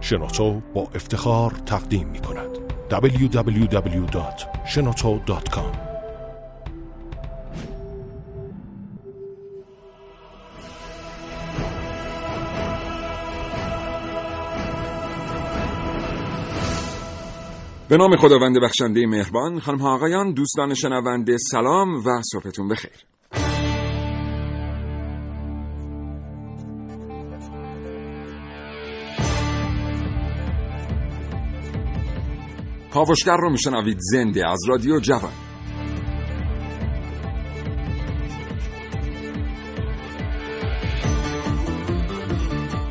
شنوتو با افتخار تقدیم می کند. www.shenoto.com به نام خداوند بخشنده مهربان خانم ها آقایان دوستان شنونده سلام و صبحتون بخیر. کاوشگر رو میشنوید. زنده از رادیو جوان.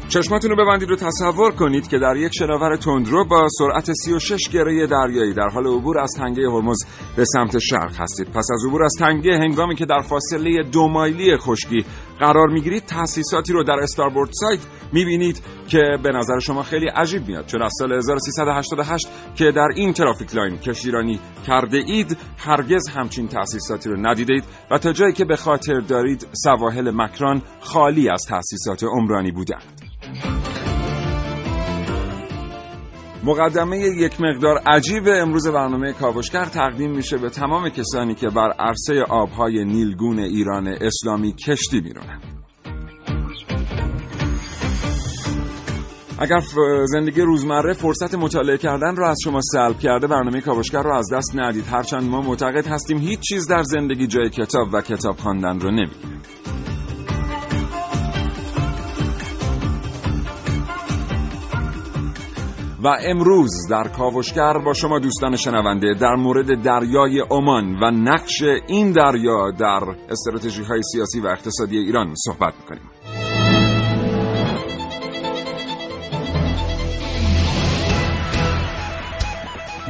چشماتون رو ببندید و تصور کنید که در یک شناور تندرو با سرعت 36 گره دریایی در حال عبور از تنگه هرمز به سمت شرق هستید. پس از عبور از تنگه هنگامی که در فاصله دو مایلی خشکی قرار می‌گیرید تأسیساتی رو در استاربورد سایت می‌بینید که به نظر شما خیلی عجیب میاد. چون از سال 1388 که در این ترافیک لاین کشتیرانی کرده اید هرگز همچین تأسیساتی رو ندیدید و تا جایی که به خاطر دارید سواحل مکران خالی از تأسیسات عمرانی بودند. مقدمه یک مقدار عجیب امروز برنامه کاوشگر تقدیم میشه به تمام کسانی که بر عرصه آبهای نیلگون ایران اسلامی کشتی میرونند. اگر زندگی روزمره فرصت مطالعه کردن رو از شما سلب کرده برنامه کاوشگر رو از دست ندید. هرچند ما معتقد هستیم هیچ چیز در زندگی جای کتاب و کتاب خواندن رو نمی‌گیره و امروز در کاوشگر با شما دوستان شنونده در مورد دریای عمان و نقش این دریا در استراتژی های سیاسی و اقتصادی ایران صحبت می‌کنیم.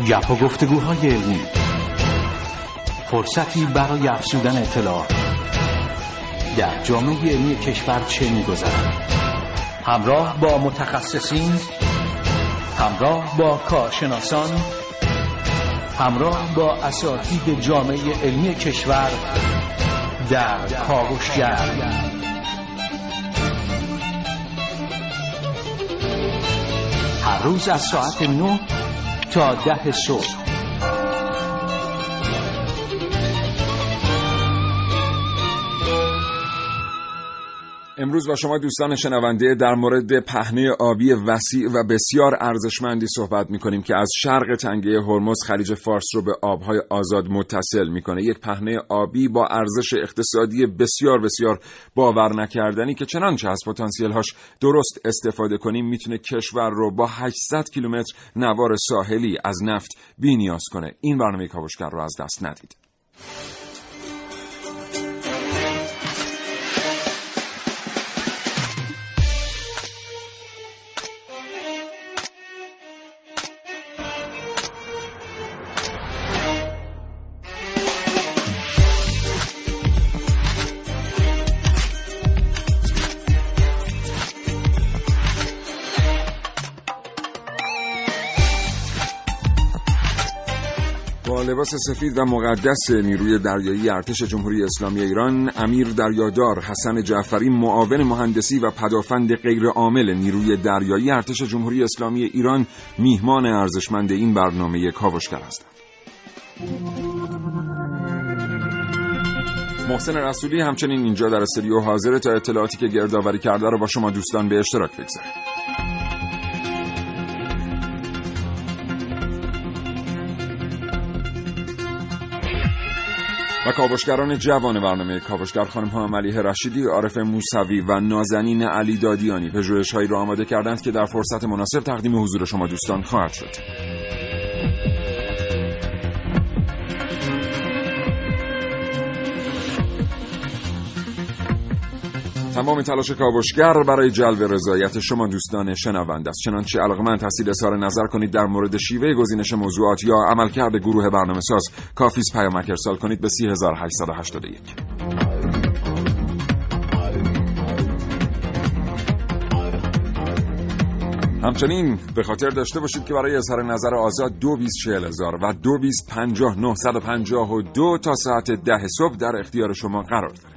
گپ و گفتگوهای علمی. فرصتی برای افزودن اطلاعات در جامعه علمی کشور چه میگذرد؟ همراه با متخصصین همراه با کارشناسان همراه با اساتید جامعه علمی کشور در کاوشگر. هر روز از ساعت 9 تا ده صبح. امروز با شما دوستان شنونده در مورد پهنه آبی وسیع و بسیار ارزشمندی صحبت می کنیم که از شرق تنگه هرمز خلیج فارس رو به آبهای آزاد متصل می‌کنه. یک پهنه آبی با ارزش اقتصادی بسیار بسیار باور نکردنی که چنانچه از پتانسیل هاش درست استفاده کنیم می‌تونه کشور رو با 800 کیلومتر نوار ساحلی از نفت بینیاز کنه. این برنامه کاوشگر رو از دست ندید. لباس سفید و مقدس نیروی دریایی ارتش جمهوری اسلامی ایران امیر دریادار حسن جعفری معاون مهندسی و پدافند غیرعامل نیروی دریایی ارتش جمهوری اسلامی ایران میهمان ارزشمند این برنامه کاوشگر هستند محسن رسولی همچنین اینجا در استودیو حاضر تا اطلاعاتی که گردآوری کرده رو با شما دوستان به اشتراک بگذاره و کاوشگران جوان برنامه کاوشگر خانم ها ملیه رشیدی، عارف موسوی و نازنین علی دادیانی پژوهش هایی را آماده کردند که در فرصت مناسب تقدیم حضور شما دوستان خواهد شد. تمام تلاش کاوشگر برای جلب رضایت شما دوستان شنونده است. چنانچه علاقمند هستید اظهار نظر کنید در مورد شیوه گزینش موضوعات یا عملکرد گروه برنامه ساز کافیز پیامک ارسال کنید به 3881 همچنین به خاطر داشته باشید که برای اظهار نظر آزاد دو بیس چهل هزار و دو بیس پنجاه پنجاه و دو تا ساعت ده صبح در اختیار شما قرار داره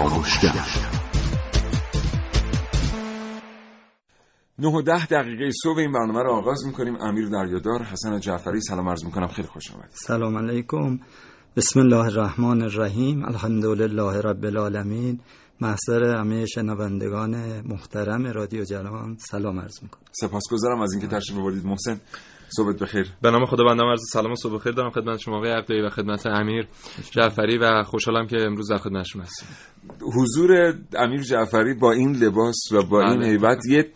کاوشگر 9 و 10 دقیقه صبح این برنامه رو آغاز می‌کنیم. امیر دریادار حسن جعفری سلام عرض می‌کنم. خیلی خوش آمدید. سلام علیکم. بسم الله الرحمن الرحیم. الحمدلله رب العالمین. محضر همه شنوندگان محترم رادیو جلان سلام عرض می‌کنم. سپاسگزارم از اینکه تشریف آوردید محسن. صبحت بخیر به نام خدا بنده عرض سلام و صبح بخیر دارم خدمت شما آقای عقدی و خدمت امیر جعفری و خوشحالم که امروز در خدمتشون هستیم حضور امیر جعفری با این لباس و با این بله. هیبت یه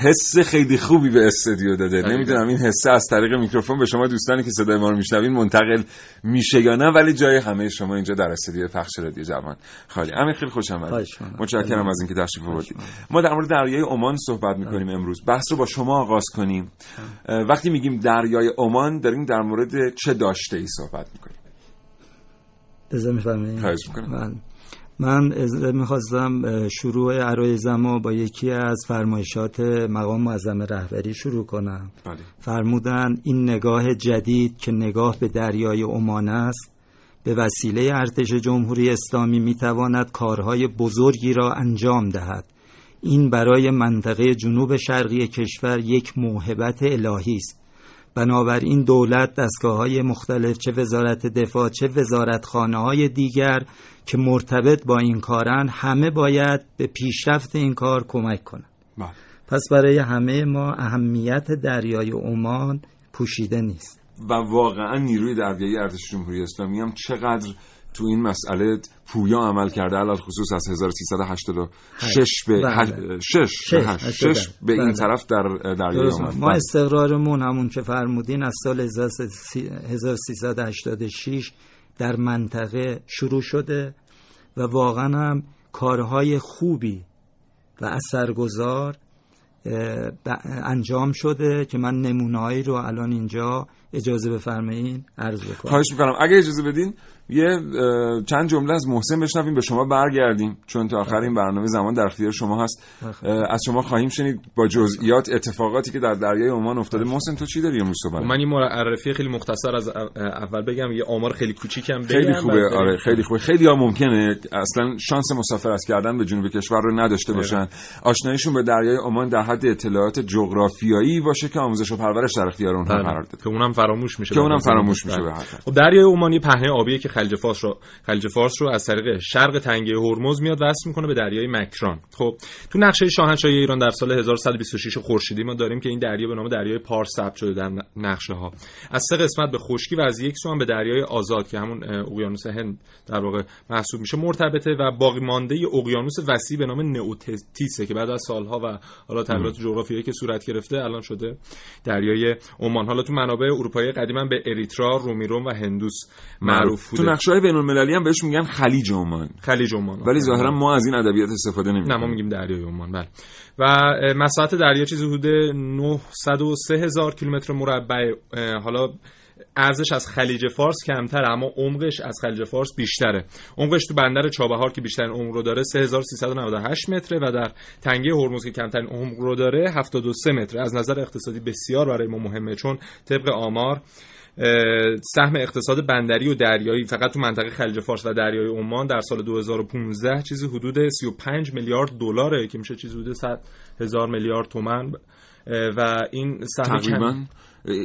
حس خیلی خوبی به استودیو داده. نمی‌دونم این حسه از طریق میکروفون به شما دوستانی که صدای ما رو میشنوین منتقل میشه یا نه ولی جای همه شما اینجا در استودیو پخش رادیو جوان خالی. امیر خیلی خوشم می‌کنم. متشکرم از اینکه تشریف آوردید. ما در مورد دریای عمان صحبت می‌کنیم امروز. بحث رو با شما آغاز کنیم. وقتی میگیم دریای عمان داریم در مورد چه داشته ای صحبت می‌کنیم؟ بذار میفرمایید. خواهش می‌کنم. من می‌خواستم شروع عرایزم رو با یکی از فرمایشات مقام معظم رهبری شروع کنم. بله. فرمودن این نگاه جدید که نگاه به دریای عمان است به وسیله ارتش جمهوری اسلامی می‌تواند کارهای بزرگی را انجام دهد. این برای منطقه جنوب شرقی کشور یک موهبت الهی است. بنابراین دولت دستگاه های مختلف چه وزارت دفاع چه وزارتخانه های دیگر که مرتبط با این کارن همه باید به پیشرفت این کار کمک کنند بله پس برای همه ما اهمیت دریای عمان پوشیده نیست و واقعا نیروی دریایی ارتش جمهوری اسلامی هم چقدر تو این مسئله پویا عمل کرده علال خصوص از 1386 به بله. هش- شش شش، به هشت- هشت شش بله. به این بله. طرف در دریای عمان ما بله. استقرارمون همون که فرمودین از سال 1386 در منطقه شروع شده و واقعا هم کارهای خوبی و اثرگذار انجام شده که من نمونههایی رو الان اینجا اجازه بفرمایین عرض بکنم خواهش می‌کنم. اگه اجازه بدین یه چند جمله از محسن بشنویم به شما برگردیم چون تا آخر این برنامه زمان در اختیار شما هست. از شما خواهیم شنید با جزئیات اتفاقاتی که در دریای عمان افتاده. محسن تو چی داری امروز صبح من این معرفی خیلی مختصر از اول بگم یه آمار خیلی کوچیکم بگم خیلی خوبه. آره خیلی خوبه. خیلی ها ممکنه اصلا شانس مسافرت کردن به جنوب کشور رو نداشته باشن. آشناییشون به دریای عمان در حد اطلاعات جغرافیایی باشه که آموزش و پرورش در اختیار اونها بله. قرار داده. که اونم فراموش میشه که اونم فراموش. میشه بله. خب دریای عمان یه پهنه آبیه که خلیج فارس رو خلیج فارس رو از طریق شرق تنگه هرمز میاد وصل می‌کنه به دریای مکران. خب تو نقشه شاهنشاهی ایران در سال 1126 خورشیدی ما داریم که این دریا به نام دریای پارس ثبت شده در نقشه ها از سه قسمت به خشکی و از یک سو هم به دریای آزاد که همون اقیانوس هند در واقع محسوب میشه مرتبطه و باقی مانده اقیانوس وسیع به نام نئوتیسه که بعد از سالها و حالا تغییرات جغرافیایی که صورت گرفته الان شده دریای عمان. حالا تو منابع اروپایی قدیما به اریترا، رومیروم و هندوس معروف تو بوده. نقشه های بین المللی هم بهش میگن خلیج عمان. خلیج عمان. ولی ظاهرا ما از این ادبیات استفاده نه نمی‌کنیم ما میگیم دریای عمان بله. و مساحت دریا چیزی حدود 903 هزار کیلومتر مربع حالا ارزش از خلیج فارس کمتره اما عمقش از خلیج فارس بیشتره. عمقش تو بندر چابهار که بیشترین عمق رو داره 3398 متره و در تنگه هرمز که کمترین عمق رو داره 72 متره. از نظر اقتصادی بسیار برای ما مهمه چون طبق آمار سهم اقتصاد بندری و دریایی فقط تو منطقه خلیج فارس و دریای عمان در سال 2015 چیزی حدود 35 میلیارد دلاره که میشه چیزی حدود 100 هزار میلیارد تومن. اه، و این سهم تقریبا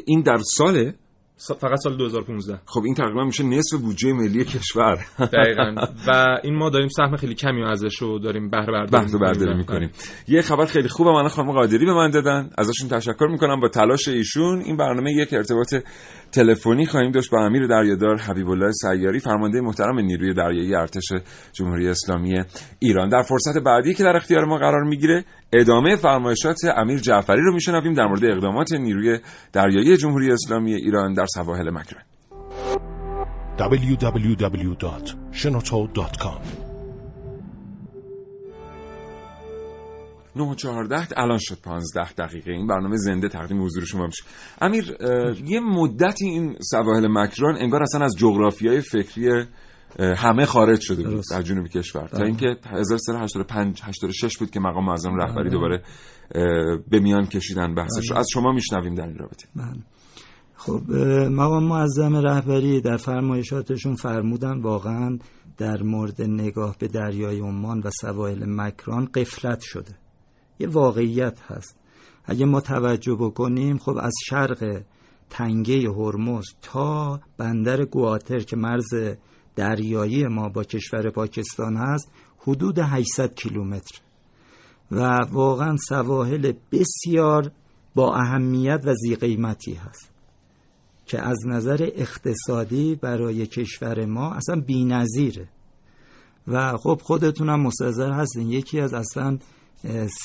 این در ساله سا- فقط سال 2015 خب این تقریبا میشه نصف بودجه ملی کشور. دقیقا. و این ما داریم سهم خیلی کمی ازش رو داریم بهره برداری بحث برداری می‌کنیم. یه خبر خیلی خوبه من خانم قادری به من دادن. ازشون تشکر می‌کنم. با تلاش ایشون این برنامه یک ارتباط تلفنی خواهیم داشت با امیر دریادار حبیب الله سیاری فرمانده محترم نیروی دریایی ارتش جمهوری اسلامی ایران. در فرصت بعدی که در اختیار ما قرار می‌گیره ادامه فرمایشات امیر جعفری رو میشنویم در مورد اقدامات نیروی دریایی جمهوری اسلامی ایران در سواحل مکران www.shenoto.com 9 و 14 الان شد 15 دقیقه. این برنامه زنده تقدیم حضور شما میشه. امیر یه مدتی این سواحل مکران انگار اصلا از جغرافیای فکری همه خارج شده بود. در جنوب کشور. تا اینکه 1385 86 بود که مقام معظم رهبری دوباره اه، به میان کشیدن بحثش رو. از شما میشنویم در این رابطه. من خب مقام معظم رهبری در فرمایشاتشون فرمودن واقعا در مورد نگاه به دریای عمان و سواحل مکران قفلت شده. یه واقعیت هست. اگه ما توجه بکنیم خب از شرق تنگه هرمز تا بندر گواتر که مرز دریایی ما با کشور پاکستان هست حدود 800 کیلومتر. و واقعا سواحل بسیار با اهمیت و زیقیمتی هست که از نظر اقتصادی برای کشور ما اصلا بی‌نظیره. و خب خودتونم مستظر هستین. یکی از اصلا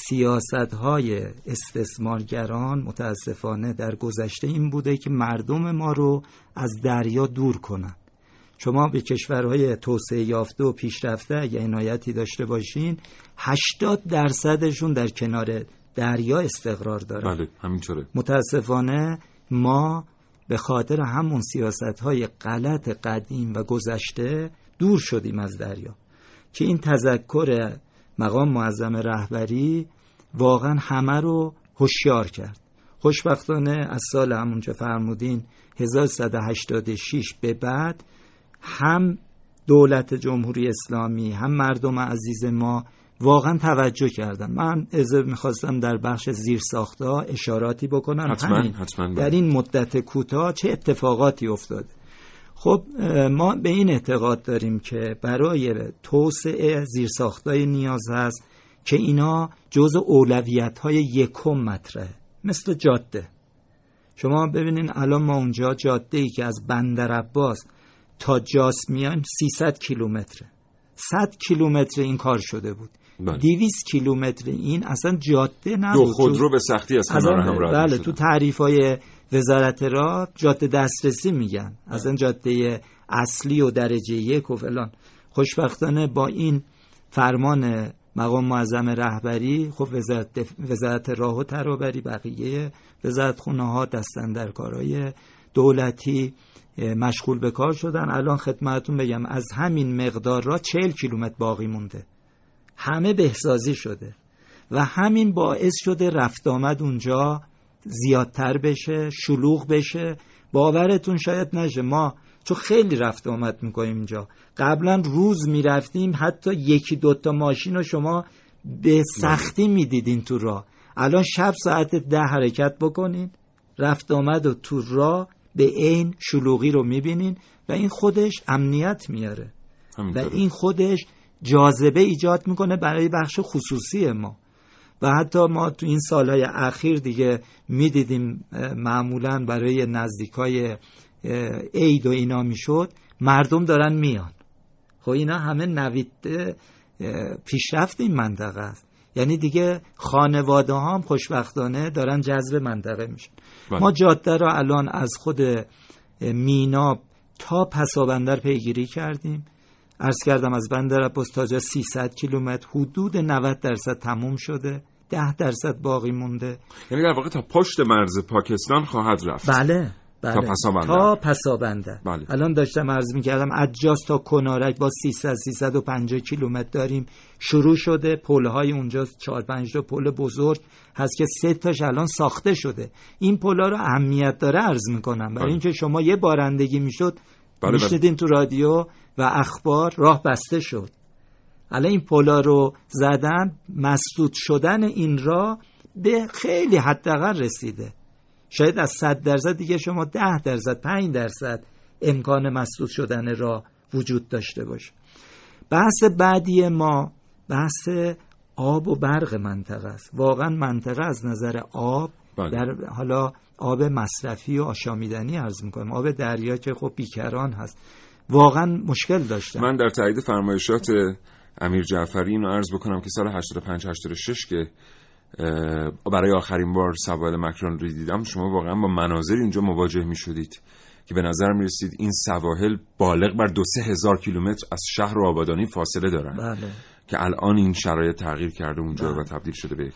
سیاست های استثمارگران متاسفانه در گذشته این بوده که مردم ما رو از دریا دور کنن. شما به کشورهای توسعه یافته و پیشرفته اگه عنایتی داشته باشین 80 درصدشون در کنار دریا استقرار دارن. بله همینطوره. متاسفانه ما به خاطر همون سیاست های غلط قدیم و گذشته دور شدیم از دریا. که این تذکر مقام معظم رهبری واقعا همه رو هوشیار کرد. خوشبختانه از سال همون چه فرمودین 1186 به بعد هم دولت جمهوری اسلامی هم مردم عزیز ما واقعا توجه کردن. من از می‌خواستم در بخش زیر ساخته اشاراتی بکنم. حتما، همین. حتما بله. در این مدت کوتاه چه اتفاقاتی افتاده؟ خب ما به این اعتقاد داریم که برای توسعه زیرساختای نیاز هست که اینا جز اولویت های یکم مطرحه مثل جاده شما ببینین الان ما اونجا جاده ای که از بندر عباس تا جاس میان 300 کیلومتره 100 کیلومتر این کار شده بود بله. 200 کیلومتر این اصلا جاده نبود دو خودرو به سختی از کنار هم رد بله. تو تعریف های وزارت راه جاده دسترسی میگن. اصلا جاده اصلی و درجه یک و فلان. خوشبختانه با این فرمان مقام معظم رهبری خب وزارت, دف- وزارت راه و ترابری بقیه وزارت خونه ها دستن در کارهای دولتی مشغول به کار شدن. الان خدمتون بگم از همین مقدار را چهل کیلومتر باقی مونده. همه بهسازی شده و همین باعث شده رفت آمد اونجا زیادتر بشه شلوغ بشه. باورتون شاید نشه. ما چون خیلی رفت آمد می‌کنیم اینجا. قبلا روز می‌رفتیم حتی یکی دوتا ماشین رو شما به سختی می‌دیدین تو راه. الان شب ساعت ده حرکت بکنین رفت آمد و تو راه به عین شلوغی رو می‌بینین و این خودش امنیت میاره. و. این خودش جاذبه ایجاد می‌کنه برای بخش خصوصی ما. و حتی ما تو این سالهای اخیر دیگه می‌دیدیم معمولا برای نزدیکای عید و اینا می‌شد مردم دارن میان. خب اینا همه نوید پیشرفت این منطقه است. یعنی دیگه خانواده ها هم خوشبختانه دارن جذب منطقه میشن. بله. ما جاده را الان از خود اه، مینا تا پسابندر پیگیری کردیم. عرض کردم از بندر عباس تا جا 300 کیلومتر حدود 90 درصد تموم شده. 10 درصد باقی مونده. یعنی در واقع تا پشت مرز پاکستان خواهد رفت. بله بله. تا پسابندر. تا پسابندر بله. الان داشتم عرض می‌کردم اجاز تا کنارک با 300 350 کیلومتر داریم. شروع شده پل های اونجا 4 5 تا پل بزرگ هست که سه تاش الان ساخته شده. این پل رو اهمیت داره عرض می‌کنم. برای بله. اینکه شما یه بارندگی می‌شد بله، میشنیدین تو رادیو و اخبار راه بسته شد. الان این پلا رو زدن مسدود شدن این راه به خیلی حداقل رسیده. شاید از 100 درصد دیگه شما 10 درصد 5 درصد امکان مسدود شدن راه وجود داشته باشه. بحث بعدی ما بحث آب و برق منطقه است. واقعا منطقه از نظر آب بله. در حالا آب مصرفی و آشامیدنی عرض می‌کنم. آب دریا که خب بیکران هست. واقعا مشکل داشتن. من در تایید فرمایشات امیر جعفری اینو عرض بکنم که سال 85 86 که برای آخرین بار سواحل مکران رو دیدم شما واقعا با مناظر اینجا مواجه می شدید که به نظر می رسید این سواحل بالغ بر دو سه هزار کیلومتر از شهر و آبادانی فاصله دارن بله. که الان این شرایط تغییر کرده اونجا و تبدیل شده به یک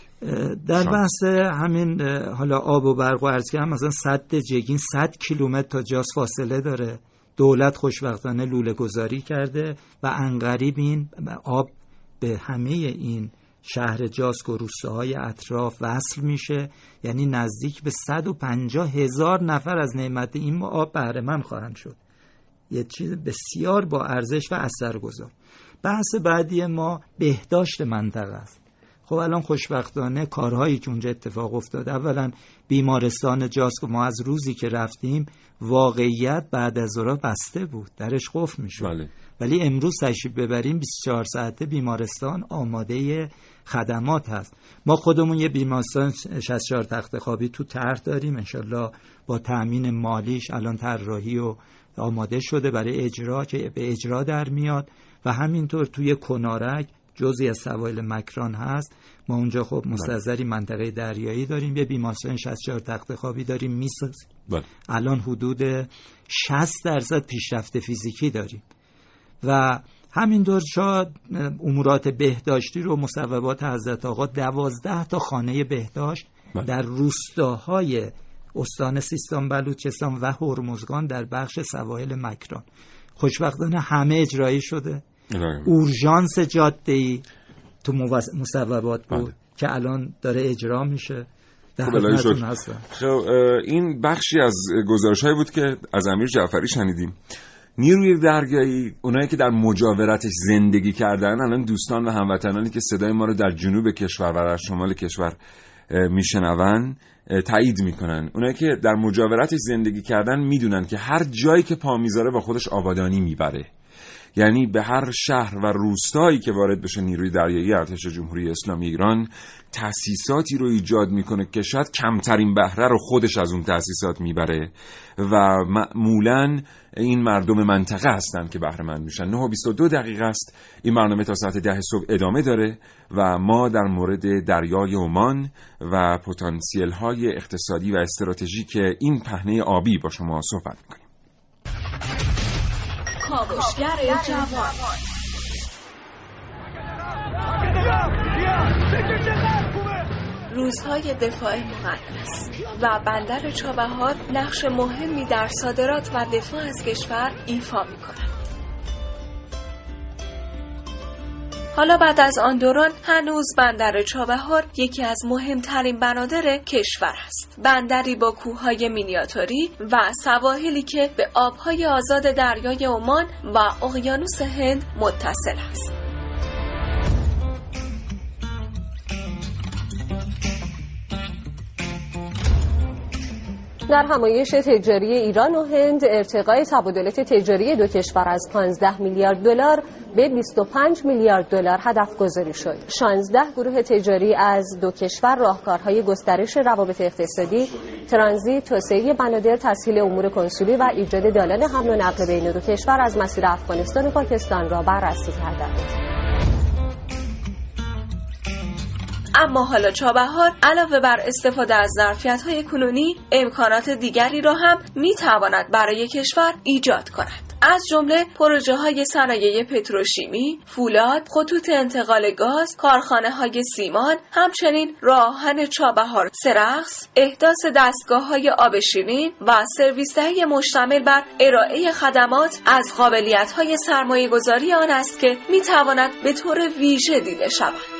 در شانس. بحث همین حالا آب و برق و عرض کردم مثلا صد جگین 100 کیلومتر تا جاس فاصله داره. دولت خوشبختانه لوله گذاری کرده و انقریب این آب به همه این شهر جاسک و روستاهای اطراف وصل میشه. یعنی نزدیک به 150 هزار نفر از نعمت این آب بهره من خواهند شد. یه چیز بسیار با ارزش و اثرگذار. بحث بعدی ما بهداشت منطقه است. خب الان خوشبختانه کارهایی که اونجا اتفاق افتاد اولا بیمارستان جاسک ما از روزی که رفتیم واقعیت بعد از ظهر بسته بود درش قفل می‌شد. بله. ولی امروز تشریف ببریم 24 ساعته بیمارستان آماده خدمات هست. ما خودمون یه بیمارستان 64 تخت خوابی تو طرح داریم انشالله با تأمین مالیش الان طراحی و آماده شده برای اجرا که به اجرا در میاد. و همینطور توی کنارک جزی از سوایل مکران هست ما اونجا خب مستظری منطقه دریایی داریم یه بیمارستان 64 تخت خوابی داریم می‌سازیم بله. الان حدود 60 درصد پیشرفت فیزیکی داریم و همینطور شاید امورات بهداشتی رو مصوبات حضرت آقا دوازده تا خانه بهداشت بله. در روستاهای استان سیستان بلوچستان و هرمزگان در بخش سواحل مکران خوشبختانه همه اجرایی شده. اورژانس جاده ای تو مصوبات بود بله. که الان داره اجرا میشه. خب، خب این بخشی از گزارش هایی بود که از امیر جعفری شنیدیم. نیروی دریایی اونایی که در مجاورتش زندگی کردن الان دوستان و هموطنانی که صدای ما رو در جنوب کشور و در شمال کشور میشنون تایید می‌کنن. اونایی که در مجاورتش زندگی کردن می‌دونن که هر جایی که پا می‌ذاره با خودش آبادانی می‌بره. یعنی به هر شهر و روستایی که وارد بشه نیروی دریایی ارتش جمهوری اسلامی ایران تأسیساتی رو ایجاد می‌کنه که شاید کمترین بهره رو خودش از اون تأسیسات می‌بره و معمولا این مردم منطقه هستن که بهره مند میشن. 9 و 22 دقیقه است. این برنامه تا ساعت ده صبح ادامه داره و ما در مورد دریای عمان و پتانسیل های اقتصادی و استراتژیک این پهنه آبی با شما صحبت می‌کنیم. کاوشگر جوان روزهای دفاع مقدس و بندر چابهار نقش مهمی در صادرات و دفاع از کشور ایفا می کند. حالا بعد از آن دوران هنوز بندر چابهار یکی از مهمترین بنادر کشور است. بندری با کوههای مینیاتوری و سواحلی که به آبهای آزاد دریای عمان و اقیانوس هند متصل است. در همایش تجاری ایران و هند ارتقای تبادلات تجاری دو کشور از 15 میلیارد دلار به 25 میلیارد دلار هدف گذاری شد. 16 گروه تجاری از دو کشور راهکارهای گسترش روابط اقتصادی، ترانزیت، توسعه بنادر، تسهیل امور کنسولی و ایجاد دالان حمل و نقل بین دو کشور از مسیر افغانستان و پاکستان را بررسی کردند. اما حالا چابهار علاوه بر استفاده از ظرفیت های کنونی امکانات دیگری را هم می تواند برای کشور ایجاد کند از جمله پروژه های صنایع پتروشیمی، فولاد، خطوط انتقال گاز، کارخانه های سیمان، همچنین راهن چابهار سرخس، احداث دستگاه های آب شیرین و سرویس دهی مشتمل بر ارائه خدمات از قابلیت های سرمایه گذاری آن است که می تواند به طور ویژه دیده شود.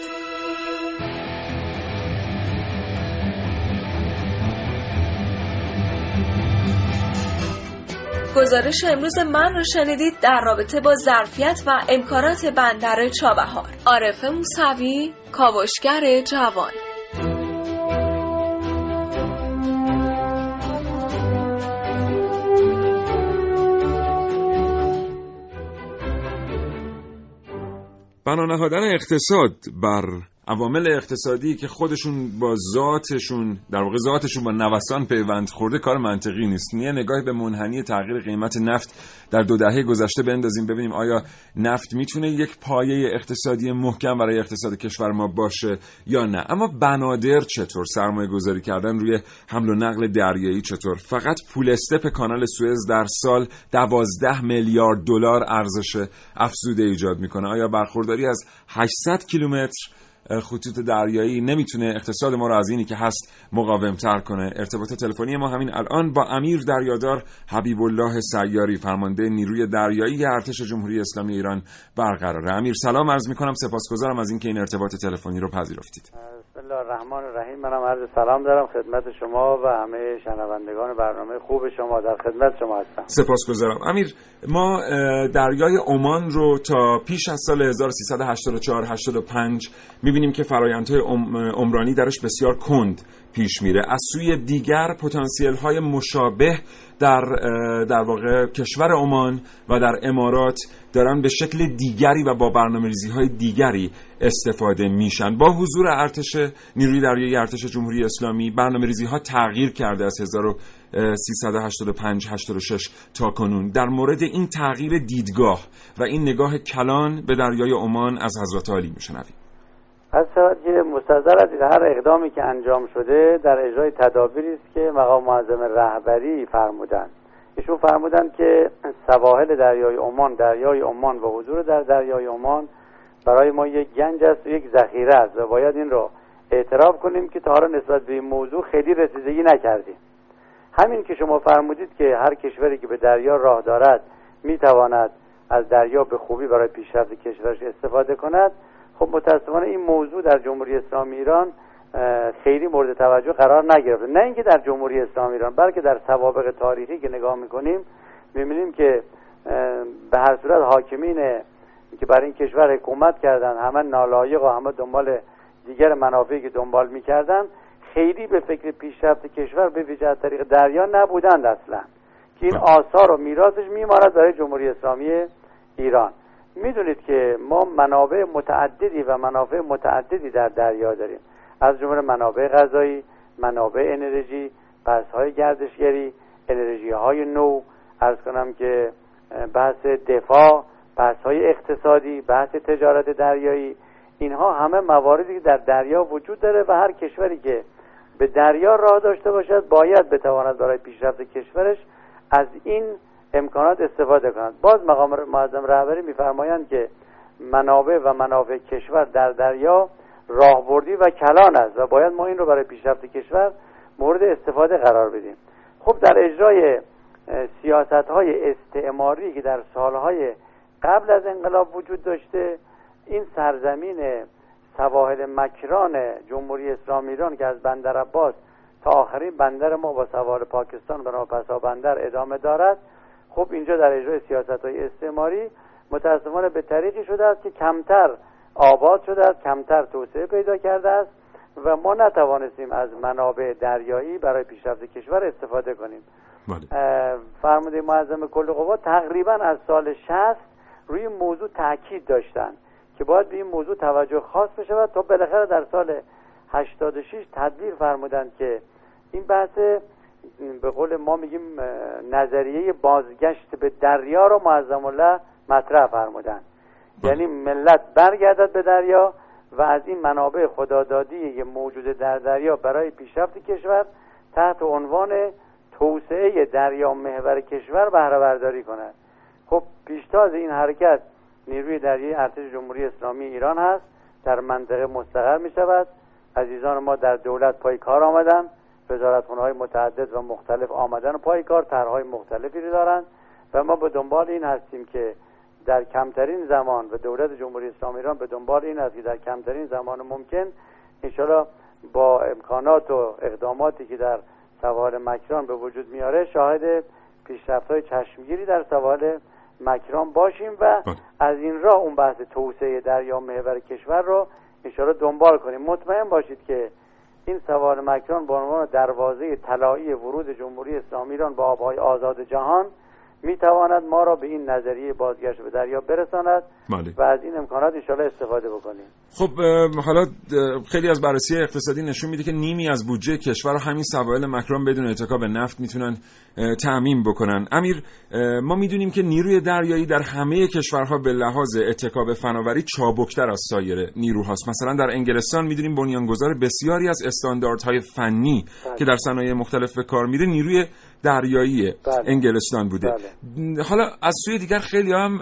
گزارش امروز من رو شنیدید در رابطه با ظرفیت و امکانات بندر چابهار. عارف موسوی کاوشگر جوان. بنا نهادن اقتصاد بر عوامل اقتصادی که خودشون با ذاتشون در واقع ذاتشون با نوسان پیوند خورده کار منطقی نیست. یه نگاهی به منحنی تغییر قیمت نفت در دو دهه گذشته بندازیم ببینیم آیا نفت می‌تونه یک پایه اقتصادی محکم برای اقتصاد کشور ما باشه یا نه. اما بنادر چطور؟ سرمایه گذاری کردن روی حمل و نقل دریایی چطور؟ فقط پول استپ کانال سوئز در سال دوازده میلیارد دلار ارزش افزوده ایجاد می‌کنه. آیا برخورداری از 800 کیلومتر خطوط دریایی نمی‌تونه اقتصاد ما رو از اینی که هست مقاومتر کنه. ارتباط تلفنی ما همین الان با امیر دریادار حبیب الله سیاری فرمانده نیروی دریایی ارتش جمهوری اسلامی ایران برقراره. امیر سلام عرض می‌کنم سپاسگزارم از اینکه این ارتباط تلفنی رو پذیرفتید. بسم الله الرحمن الرحیم. منم عرض سلام دارم خدمت شما و همه شنوندگان برنامه خوب شما در خدمت شما هستم. سپاسگزارم. امیر ما دریای عمان رو تا پیش از سال 1384 85 می‌بینیم که فرایندهای عمرانی درش بسیار کند. پیش میره. از سوی دیگر پتانسیل های مشابه در در واقع کشور عمان و در امارات دارن به شکل دیگری و با برنامه های دیگری استفاده میشن. با حضور ارتش نیروی دریایی ارتش جمهوری اسلامی برنامه ها تغییر کرده از 1385 86 تا کنون. در مورد این تغییر دیدگاه و این نگاه کلان به دریای عمان از حضرت علی میشنویم. از که مستظر از هر اقدامی که انجام شده در اجرای تدابیری است که مقام معظم رهبری فرمودند. ایشون فرمودند که سواحل دریای عمان دریای عمان و حضور در دریای عمان برای ما یک گنج است و یک ذخیره است و باید این رو اعتراف کنیم که تا حالا نسبت به این موضوع خیلی رسیدگی نکردیم. همین که شما فرمودید که هر کشوری که به دریا راه دارد می‌تواند از دریا به خوبی برای پیشرفت کشورش استفاده کند خب متاسفانه این موضوع در جمهوری اسلامی ایران خیلی مورد توجه قرار نگرفته. نه اینکه در جمهوری اسلامی ایران بلکه در سوابق تاریخی که نگاه می‌کنیم می‌بینیم که به هر صورت حاکمین که برای این کشور حکومت کردن همه نالایق و همه دنبال دیگر منافعی که دنبال می‌کردن خیلی به فکر پیشرفت کشور به ویژه از طریق دریا نبودند اصلا. که این آثار و میراثش میماند برای جمهوری اسلامی ایران. می‌دونید که ما منابع متعددی و منافع متعددی در دریا داریم. از جمله منابع غذایی منابع انرژی های گردشگری انرژی های نو. ارز کنم که بحث دفاع بحث های اقتصادی بحث تجارت دریایی. اینها همه مواردی که در دریا وجود داره و هر کشوری که به دریا راه داشته باشد باید بتواند برای پیشرفت کشورش از این امکانات استفاده کنند. باز مقام معظم رهبری میفرمایند که منابع و منافع کشور در دریا راهبردی و کلان است و باید ما این رو برای پیشرفت کشور مورد استفاده قرار بدیم. خب در اجرای سیاست های استعماری که در سالهای قبل از انقلاب وجود داشته این سرزمین سواحل مکران جمهوری اسلامی ایران که از بندر عباس تا آخرین بندر ما با سوار پاکستان نام پسا بندر ادامه دارد خب اینجا در اجرای سیاست های استعماری متاسفانه به طریقی شده است که کمتر آباد شده است کمتر توسعه پیدا کرده است و ما نتوانستیم از منابع دریایی برای پیشرفت کشور استفاده کنیم بله. فرمانده معظم کل قوا تقریبا از سال 60 روی موضوع تاکید داشتن که باید به این موضوع توجه خاص بشود تا بالاخره در سال 86 تدبیر فرمودند که این بحث به قول ما میگیم نظریه بازگشت به دریا رو معظم الله مطرح فرمودن. یعنی ملت برگردد به دریا و از این منابع خدادادی موجود در دریا برای پیشرفت کشور تحت عنوان توسعه دریا محور کشور بهره برداری کند. خب پیشتاز این حرکت نیروی دریایی ارتش جمهوری اسلامی ایران هست در منطقه مستقر می شود عزیزان ما در دولت پای کار آمدن. وزارتخانه های متعدد و مختلف آمدن و پای کار طرحهای مختلفی رو دارن و ما به دنبال این هستیم که در کمترین زمان و دولت جمهوری اسلامی ایران به دنبال این است که در کمترین زمان ممکن انشالله با امکانات و اقداماتی که در سواحل مکران به وجود میاره شاهد پیشرفت های چشمگیری در سواحل مکران باشیم و بله. از این راه اون بحث توسعه دریا محور کشور رو انشالله دنبال کنیم مطمئن باشید که این سوال مکران به عنوان دروازه طلایی ورود جمهوری اسلامی ایران به آبهای آزاد جهان می تواند ما را به این نظریه بازگشت به دریا برساند بله. و از این امکانات انشاءالله استفاده بکنیم. خب حالا خیلی از بررسی اقتصادی نشون میده که نیمی از بودجه کشور رو همین سواحل مکران بدون اتکا به نفت می‌تونن تعمین بکنن. امیر ما می‌دونیم که نیروی دریایی در همه کشورها به لحاظ اتکا به فناوری چابکتر از سایر نیروهاست. مثلا در انگلستان می‌دونیم بنیانگذار بسیاری از استانداردهای فنی که در صنایع مختلف به کار میره نیروی دریایی بله. انگلستان بوده بله. حالا از سوی دیگر خیلی هم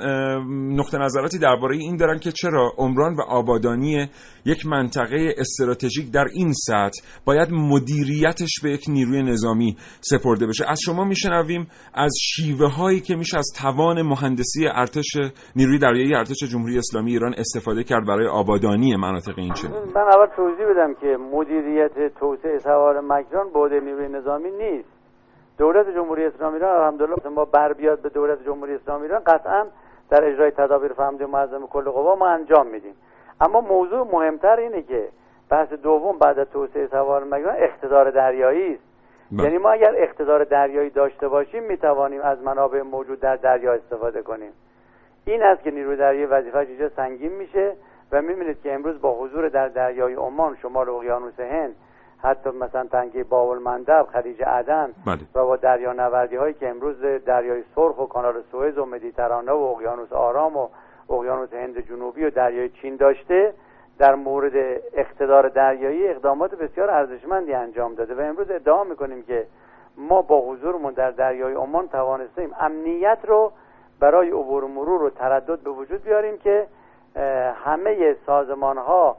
نقطه نظراتی درباره این دارن که چرا عمران و آبادانی یک منطقه استراتژیک در این سطح باید مدیریتش به یک نیروی نظامی سپرده بشه از شما میشنویم از شیوه هایی که میشه از توان مهندسی ارتش نیروی دریایی ارتش جمهوری اسلامی ایران استفاده کرد برای آبادانی مناطق این چنین من اول توضیح بدم که مدیریت توسعه سوار مکران بعد نیروی نظامی نیست دولت جمهوری اسلامی ایران الحمدلله ما بر بیاد به دولت جمهوری اسلامی ایران قطعا در اجرای تدابیر فهمده معظم کل قوا ما انجام میدیم. اما موضوع مهمتر اینه که بحث دوم بعد از توسعه سوار مکران اقتدار دریایی است. بله. یعنی ما اگر اقتدار دریایی داشته باشیم می‌توانیم از منابع موجود در دریا استفاده کنیم. این است که نیروی دریایی وظیفه‌اش اینجا سنگین میشه و می‌بینید که امروز با حضور در دریای عمان شمال اقیانوس هند حتی مثلا تنگه باول مندب خلیج عدن بله. و با دریا نوردی هایی که امروز دریای سرخ و کانال سوئز و مدیترانه و اقیانوس آرام و اقیانوس هند جنوبی و دریای چین داشته در مورد اقتدار دریایی اقدامات بسیار ارزشمندی انجام داده و امروز ادعا می‌کنیم که ما با حضورمون در دریای عمان توانستیم امنیت رو برای عبور و مرور و تردد به وجود بیاریم که همه سازمان ها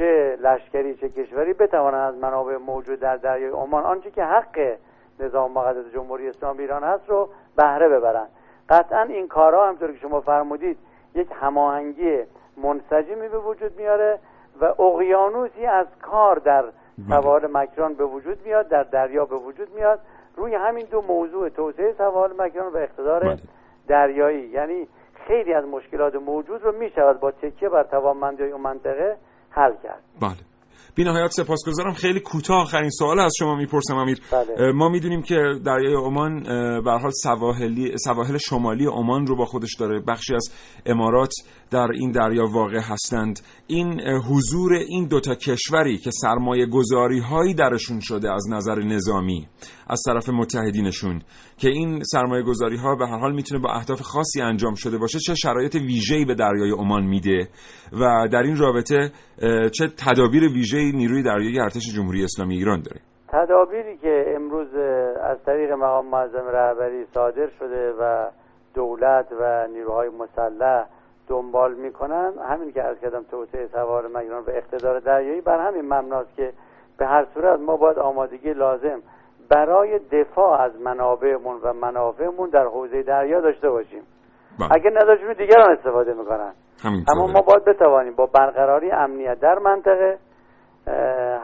چه لشکری چه کشوری بتوانند از منابع موجود در دریای عمان آنچه که حق نظام مقدس جمهوری اسلامی ایران هست رو بهره ببرند. قطعا این کارها همطور که شما فرمودید یک هماهنگی منسجمی به وجود میاره و اقیانوسی از کار در سواحل مکران به وجود میاد در دریا به وجود میاد. روی همین دو موضوع توسعه سواحل مکران و اقتدار بله. دریایی. یعنی خیلی از مشکلات موجود رو می‌شود با تکیه بر توانمندی اون منطقه حل کرد. بله. بی نهایت سپاسگزارم. خیلی کوتاه آخرین سوال از شما می‌پرسم امیر. بله. ما می‌دونیم که دریای عمان به هر حال سواحلی سواحل شمالی عمان رو با خودش داره. بخشی از امارات در این دریا واقع هستند. این حضور این دوتا کشوری که سرمایه گذاری هایی درشون شده از نظر نظامی از طرف متحدینشون که این سرمایه گذاری ها به هر حال می‌تونه با اهداف خاصی انجام شده باشه چه شرایط ویژه‌ای به دریای عمان میده و در این رابطه چه تدابیر ویژه‌ای نیروی دریایی ارتش جمهوری اسلامی ایران داره. تدابیری که امروز از طریق مقام معظم رهبری صادر شده و دولت و نیروهای مسلح دنبال می‌کنن همین که از کردم توسعه سوار مگران و اقتدار دریایی بر همین مبناست که به هر صورت ما باید آمادگی لازم برای دفاع از منابعمون و منافعمون در حوزه دریا داشته باشیم بله. اگه نداشتیم دیگران استفاده می‌کنن. اما ما باید بتوانیم با برقراری امنیت در منطقه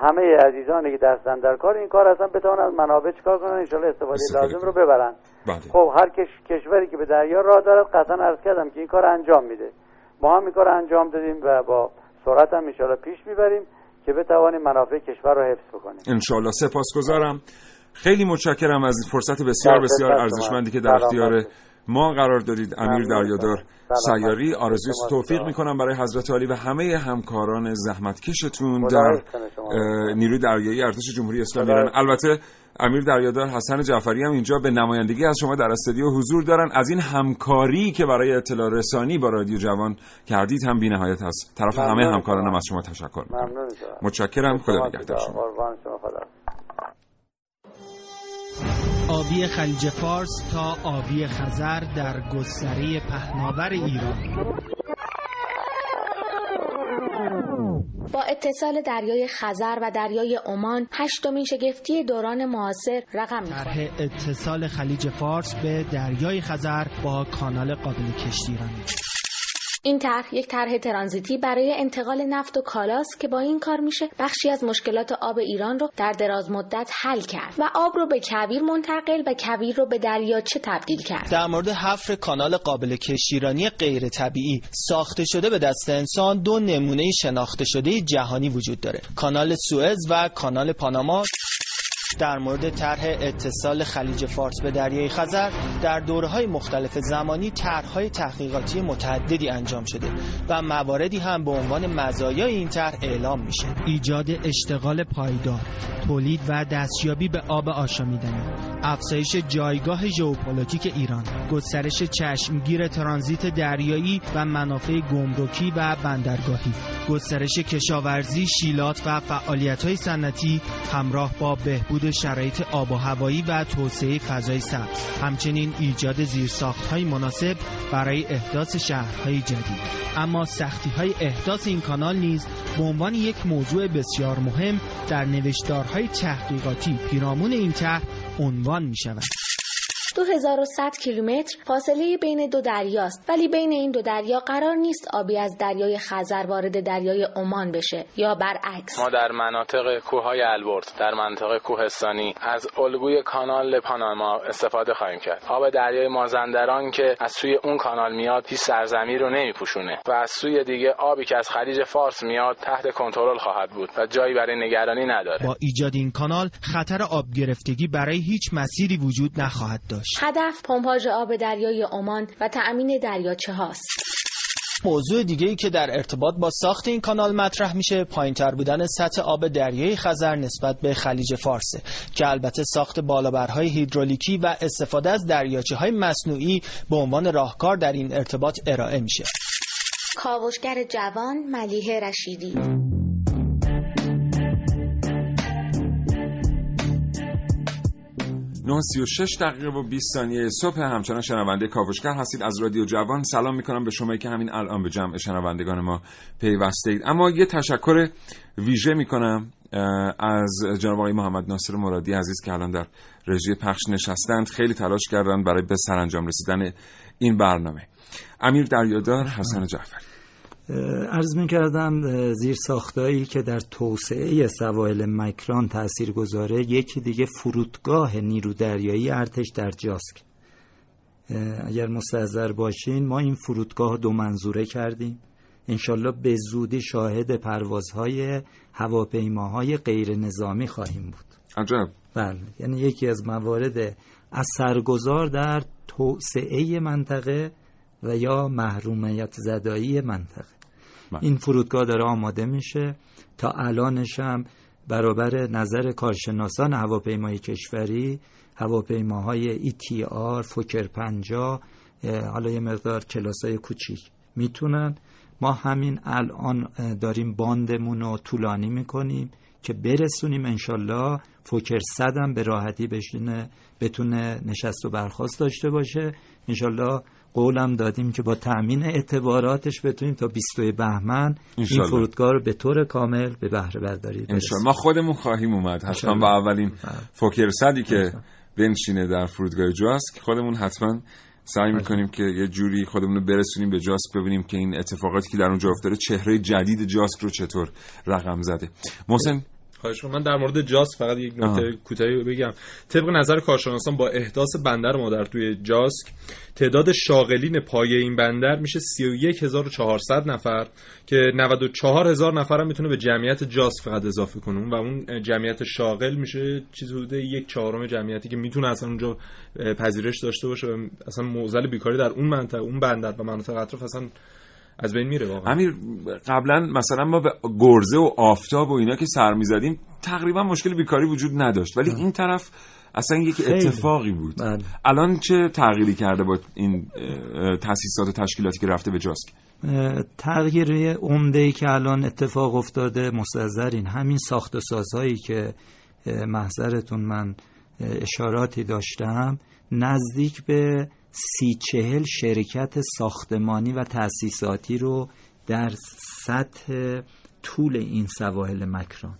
همه عزیزانی که دستن در کار این کار هستن بتوانن از منابع چکار کنن انشالله استفاده استفاده لازم. رو ببرن بله. خب هر کش... کشوری که به دریا راه دارد قطعا عرض کردم که این کار انجام میده ما هم این کار انجام دادیم و با سرعت هم انشالله پیش می‌بریم که بتوانیم منافع کشور رو حفظ بکنیم انشالله سپاسگزارم خیلی متشکرم از فرصت بسیار بسیار ارزشمندی که. در اختیار. ما قرار دادید امیر. دریادار سیاری. آرزوی توفیق. می‌کنم برای حضرت علی و همه همکاران زحمتکشتون در نیروی دریایی ارتش جمهوری اسلامی ایران. البته امیر دریادار حسن جعفری هم اینجا به نمایندگی از شما در استودیو حضور دارن از این همکاری که برای اطلاع رسانی با رادیو جوان کردید هم بی‌نهایت هست طرف همه همکارانم شما. از شما تشکر می‌کنم. متشکرم خدا نگهدار شما آبی خلیج فارس تا آبی خزر در گستره پهناور ایران. با اتصال دریای خزر و دریای عمان هشتمین شگفتی دوران معاصر رقم طرح اتصال خلیج فارس به دریای خزر با کانال قابل کشتیرانی این طرح یک طرح ترانزیتی برای انتقال نفت و کالاست که با این کار میشه بخشی از مشکلات آب ایران رو در دراز مدت حل کرد و آب رو به کویر منتقل و کویر رو به دریاچه تبدیل کرد. در مورد حفر کانال قابل کشتیرانی غیر طبیعی ساخته شده به دست انسان دو نمونه شناخته شده جهانی وجود داره. کانال سوئز و کانال پاناما. در مورد طرح اتصال خلیج فارس به دریای خزر در دوره‌های مختلف زمانی طرح‌های تحقیقاتی متعددی انجام شده و مواردی هم به عنوان مزایای این طرح اعلام میشه. ایجاد اشتغال پایدار تولید و دستیابی به آب آشامیدنی افزایش جایگاه ژئوپلیتیک ایران گسترش چشمگیر ترانزیت دریایی و منافع گمرکی و بندرگاهی گسترش کشاورزی شیلات و فعالیت‌های صنعتی همراه با بهبود بهبود شرایط آب و هوایی و توسعه فضای سبز. همچنین ایجاد زیرساختهای مناسب برای احداث شهرهای جدید. اما سختی های احداث این کانال نیز به عنوان یک موضوع بسیار مهم در نوشتارهای تحقیقاتی پیرامون این طرح عنوان می شود 2100 کیلومتر فاصله بین دو دریاست. ولی بین این دو دریا قرار نیست آبی از دریای خزر وارد دریای عمان بشه یا برعکس. ما در مناطق کوههای البرز در منطقه کوهستانی از الگوی کانال پاناما استفاده خواهیم کرد. آب دریای مازندران که از سوی اون کانال میاد هیچ سرزمین رو نمیپوشونه و از سوی دیگه آبی که از خلیج فارس میاد تحت کنترل خواهد بود و جایی برای نگرانی نداره. با ایجاد این کانال خطر آب گرفتگی برای هیچ مسیری وجود نخواهد داشت. هدف پمپاژ آب دریای عمان و تأمین دریاچه هاست؟ موضوع دیگه ای که در ارتباط با ساخت این کانال مطرح میشه پایینتر بودن سطح آب دریای خزر نسبت به خلیج فارسه که البته ساخت بالابرهای هیدرولیکی و استفاده از دریاچه های مصنوعی به عنوان راهکار در این ارتباط ارائه میشه. کاوشگر جوان ملیه رشیدی. 936 دقیقه و 20 ثانیه صبح. همچنان شنونده کاوشگر هستید. از رادیو جوان سلام می‌کنم به شما که همین الان به جمع شنوندگان ما پیوسته اید اما یه تشکر ویژه می‌کنم از جناب آقای محمد ناصر مرادی عزیز که الان در رژی پخش نشستند. خیلی تلاش کردن برای به سرانجام رسیدن این برنامه. امیر دریادار حسن جعفری. عرض می کردم زیر ساختایی که در توسعه سواحل مکران تأثیر گذاره یکی دیگه فرودگاه نیرو دریایی ارتش در جاسک. اگر مستحضر باشین ما این فرودگاه دو منظوره کردیم. انشالله به زودی شاهد پروازهای هواپیماهای غیر نظامی خواهیم بود. عجب. بله. یعنی یکی از موارد اثرگذار در توسعه منطقه و یا محرومیت زدایی منطقه. این فرودگاه داره آماده میشه. تا الانش هم برابر نظر کارشناسان هواپیمای کشوری هواپیماهای آر فوکر پنجا حالا یه مقدار کلاس های کوچیک می‌تونن. ما همین الان داریم باندمون رو طولانی می‌کنیم که برسونیم انشالله فوکر صدم به راحتی بشینه بتونه نشست و برخواست داشته باشه. انشالله قولم دادیم که با تأمین اعتباراتش بتونیم تا 22 بهمن این فرودگاه رو به طور کامل به بهره برداری برسیم ما خودمون خواهیم اومد. حتما با اولین فوکر صدی که بنشینه در فرودگاه جاسک خودمون حتما سعی می‌کنیم که یه جوری خودمون رو برسونیم به جاسک ببینیم که این اتفاقاتی که در اونجا افتاده چهره جدید جاسک رو چطور رقم زده. محسن خواهش من در مورد جاس فقط یک نکته کوتاهی بگم. طبق نظر کارشناسان با احداث بندر مادر توی جاسک تعداد شاغلین پایه این بندر میشه 31400 نفر که 94000 نفر هم می‌تونه به جمعیت جاس فقط اضافه کنه. و اون جمعیت شاغل میشه چیز حدود یک چهارم جمعیتی که می‌تونه اصلا اونجا پذیرش داشته باشه اصلا معضل بیکاری در اون منطقه اون بندر و مناطق اطراف اصلا از بین میره واقعا. امیر قبلا مثلا ما به گرزه و آفتاب و اینا که سر می‌زدیم تقریبا مشکل بیکاری وجود نداشت. ولی این طرف اصلا یک اتفاقی بود. بله. الان چه تغییری کرده با این تاسیسات و تشکیلاتی که رفته به جاسک؟ تغییر عمده ای که الان اتفاق افتاده مستظرین همین ساخت و سازهایی که محضرتون من اشاراتی داشتم نزدیک به سی چهل شرکت ساختمانی و تأسیساتی رو در سطح طول این سواحل مکران.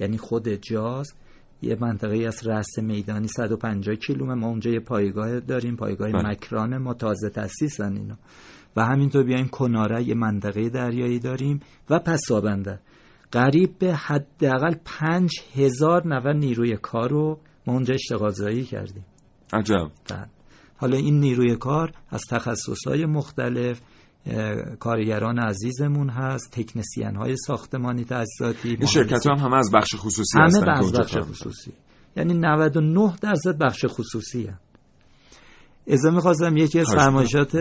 یعنی خود جاز یه منطقه از رأس میدانی 150 کیلومتر ما اونجا یه پایگاه داریم پایگاه بله. مکران ما تازه تأسیسن اینا و همینطور بیاین کناره یه منطقه دریایی داریم و پسابنده قریب به حداقل پنج هزار نفر نیروی کار رو ما اونجا اشتغال زایی کردیم. عجب. بله. حالا این نیروی کار از تخصصهای مختلف کارگران عزیزمون هست تکنسین های ساختمانی تجهیزاتی این شرکت هم همه از بخش خصوصی همه هستن از بخش خصوصی یعنی 99 درصد بخش خصوصی هم. ازا می‌خواستم یکی از فرمایشات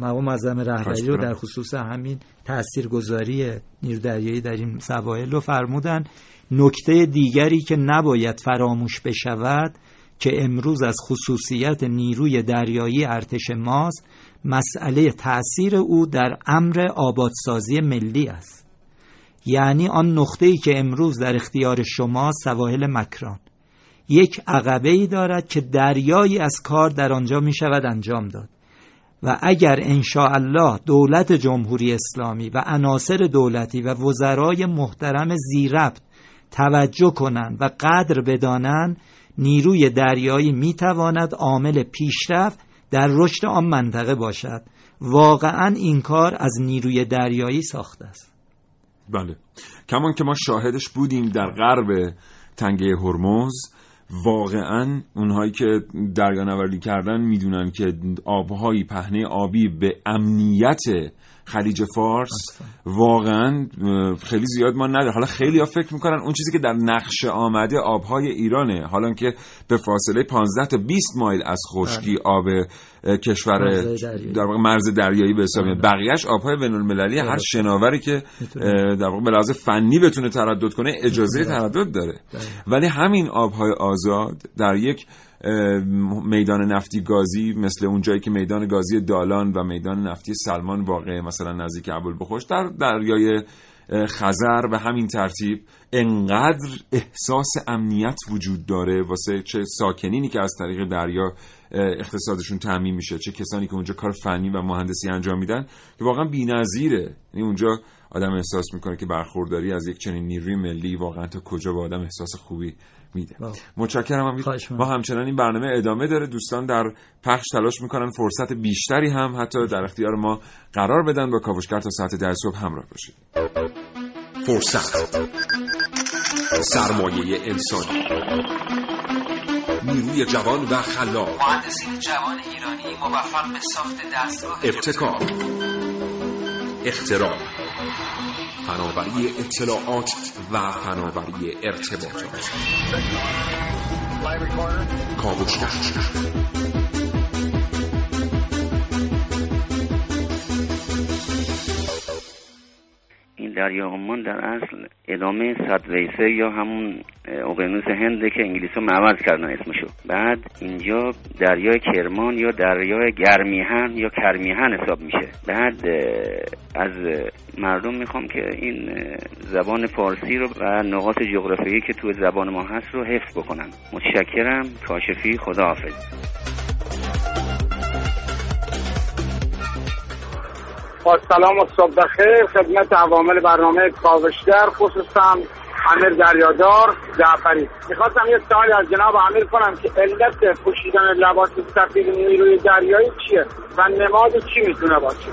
مقام معظم رهبری رو. در خصوص همین تاثیرگذاری نیرو دریایی در این سواحل رو فرمودن نکته دیگری که نباید فراموش بشود که امروز از خصوصیت نیروی دریایی ارتش ماست مسئله تأثیر او در امر آبادسازی ملی است. یعنی آن نقطه‌ای که امروز در اختیار شما سواحل مکران. یک عقبه ای دارد که دریایی از کار در آنجا می شود انجام داد. و اگر الله دولت جمهوری اسلامی و عناصر دولتی و وزرای محترم زیربط توجه کنند و قدر بدانند نیروی دریایی می‌تواند عامل پیشرفت در رشد آن منطقه باشد. واقعا این کار از نیروی دریایی ساخته است. بله. کمان که ما شاهدش بودیم در غرب تنگه هرمز واقعا اونهایی که دریانوردی کردن می‌دونن که آبهایی پهنه آبی به امنیت خلیج فارس. واقعا خیلی زیاد ما نداره حالا خیلی ها فکر می‌کنن اون چیزی که در نقشه آمده آبهای ایرانه. حالا که به فاصله 15 تا 20 مایل از خشکی بله. آب کشور در واقع مرز دریایی به حساب بله. بقیهش آبهای بین المللی هر شناوری که در واقع به لحاظ فنی بتونه تردد کنه اجازه تردد داره. ولی همین آبهای آزاد در یک میدان نفتی گازی مثل اون جایی که میدان گازی دالان و میدان نفتی سلمان واقع مثلا نزدیک بخوش در دریای خزر به همین ترتیب. انقدر احساس امنیت وجود داره واسه چه ساکنینی که از طریق دریا اقتصادشون تعمین میشه چه کسانی که اونجا کار فنی و مهندسی انجام میدن که واقعا بی‌نظیره. یعنی اونجا آدم احساس می‌کنه که برخورداری از یک چنین نیروی ملی واقعا تا کجا به آدم احساس خوبی میده. متشکرم هم ما همچنان این برنامه ادامه داره. دوستان در پخش تلاش می‌کنن. فرصت بیشتری هم حتی در اختیار ما قرار بدن. با کاوشگر تا ساعت ده صبح همراه باشید. فرصت. سرمایه انسانی. نیروی جوان و خلاق. مهندسین جوان ایرانی موفق به ساخت دستگاه ابتکار. اختراع. فناوری اطلاعات و فناوری ارتباطات. کاوشگر دریا عمان در اصل ادامه سدویسه یا همون اقیانوس هند که انگلیس رو معوض کردن اسمشو. بعد اینجا دریای کرمان یا دریای گرمیهن یا کرمیهن حساب میشه. بعد از مردم می‌خوام که این زبان فارسی رو و نقاط جغرافیایی که تو زبان ما هست رو حفظ بکنن. متشکرم. کاشفی. خداحافظ. با سلام و صبح بخیر. خدمت عوامل برنامه کاوشگر خصوصا امیر دریادار جعفری. می‌خواستم یه سوالی از جناب امیر کنم که علت پوشیدن لباس سفید نیروی دریایی چیه و نماد چی می‌تونه باشه؟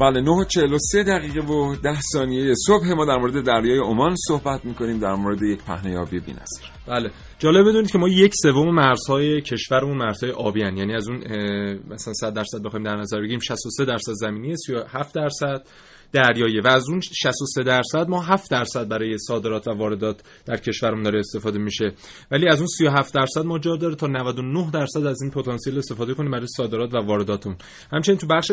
بله 9:43 دقیقه و 10 ثانیه صبح ما در مورد دریای عمان صحبت می‌کنیم در مورد یک پهنه آبی بی‌نظیر بله جالب بدونید که ما یک سوم مرزهای کشورمون مرزهای آبی هن. یعنی از اون مثلا 100 درصد بخوایم در نظر بگیریم 63 درصد زمینی 37 درصد دریایی. و از اون 63 درصد ما 7 درصد برای صادرات و واردات در کشورمون داره استفاده میشه. ولی از اون 37 درصد ما جا داره تا 99 درصد از این پتانسیل استفاده کنیم برای صادرات و وارداتمون همچنین تو بخش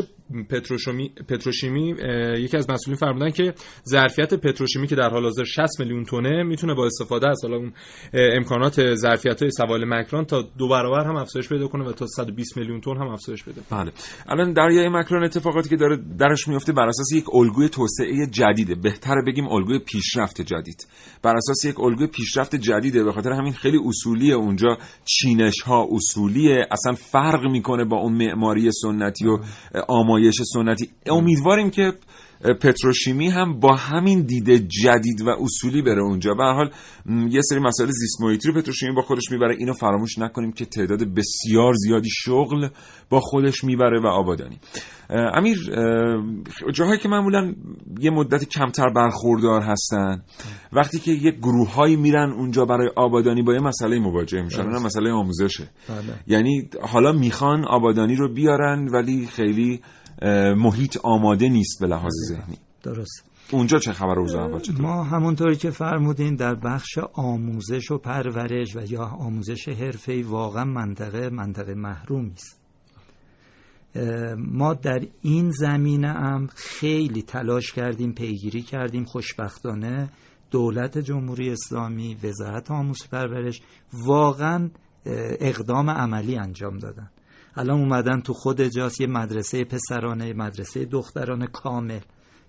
پتروشیمی پتروشیمی یکی از مسئولین فرمودن که ظرفیت پتروشیمی که در حال حاضر 60 میلیون تونه می‌تونه با استفاده از حالا اون امکانات ظرفیت های سوال مکران تا دو برابر هم افزایش پیدا کنه و تا 120 میلیون تن هم افزایش بده. بله. الان دریای مکران اتفاقاتی که داره درش میفته بر اساس یک الگوی توسعه جدیده. بهتره بگیم الگوی پیشرفت جدید. بر اساس یک الگوی پیشرفت جدیده. به خاطر همین خیلی اصولیه اونجا. چینش ها اصولیه. اصلا فرق می‌کنه با اون معماری سنتی و آمایش سنتی. امیدواریم که پتروشیمی هم با همین دیده جدید و اصولی بره اونجا. به حال یه سری مسائل زیست محیطی رو پتروشیمی با خودش می‌بره. اینو فراموش نکنیم که تعداد بسیار زیادی شغل با خودش می‌بره و آبادانی. امیر جاهایی که معمولا یه مدت کمتر برخوردار هستن وقتی که یه گروه میرن اونجا برای آبادانی با یه مسئله مواجه میشن. اون مسئله آموزشه. بله. یعنی حالا می‌خوان آبادانی رو بیارن ولی خیلی محیط آماده نیست به لحاظ ذهنی. درست اونجا چه خبر روز ما همونطوری که فرمودین در بخش آموزش و پرورش و یا آموزش حرفه‌ای واقعا منطقه منطقه محرومی است ما در این زمینه هم خیلی تلاش کردیم پیگیری کردیم خوشبختانه دولت جمهوری اسلامی وزارت آموزش پرورش واقعا اقدام عملی انجام دادن. الان اومدن تو خود جاست یه مدرسه پسرانه مدرسه دخترانه کامل.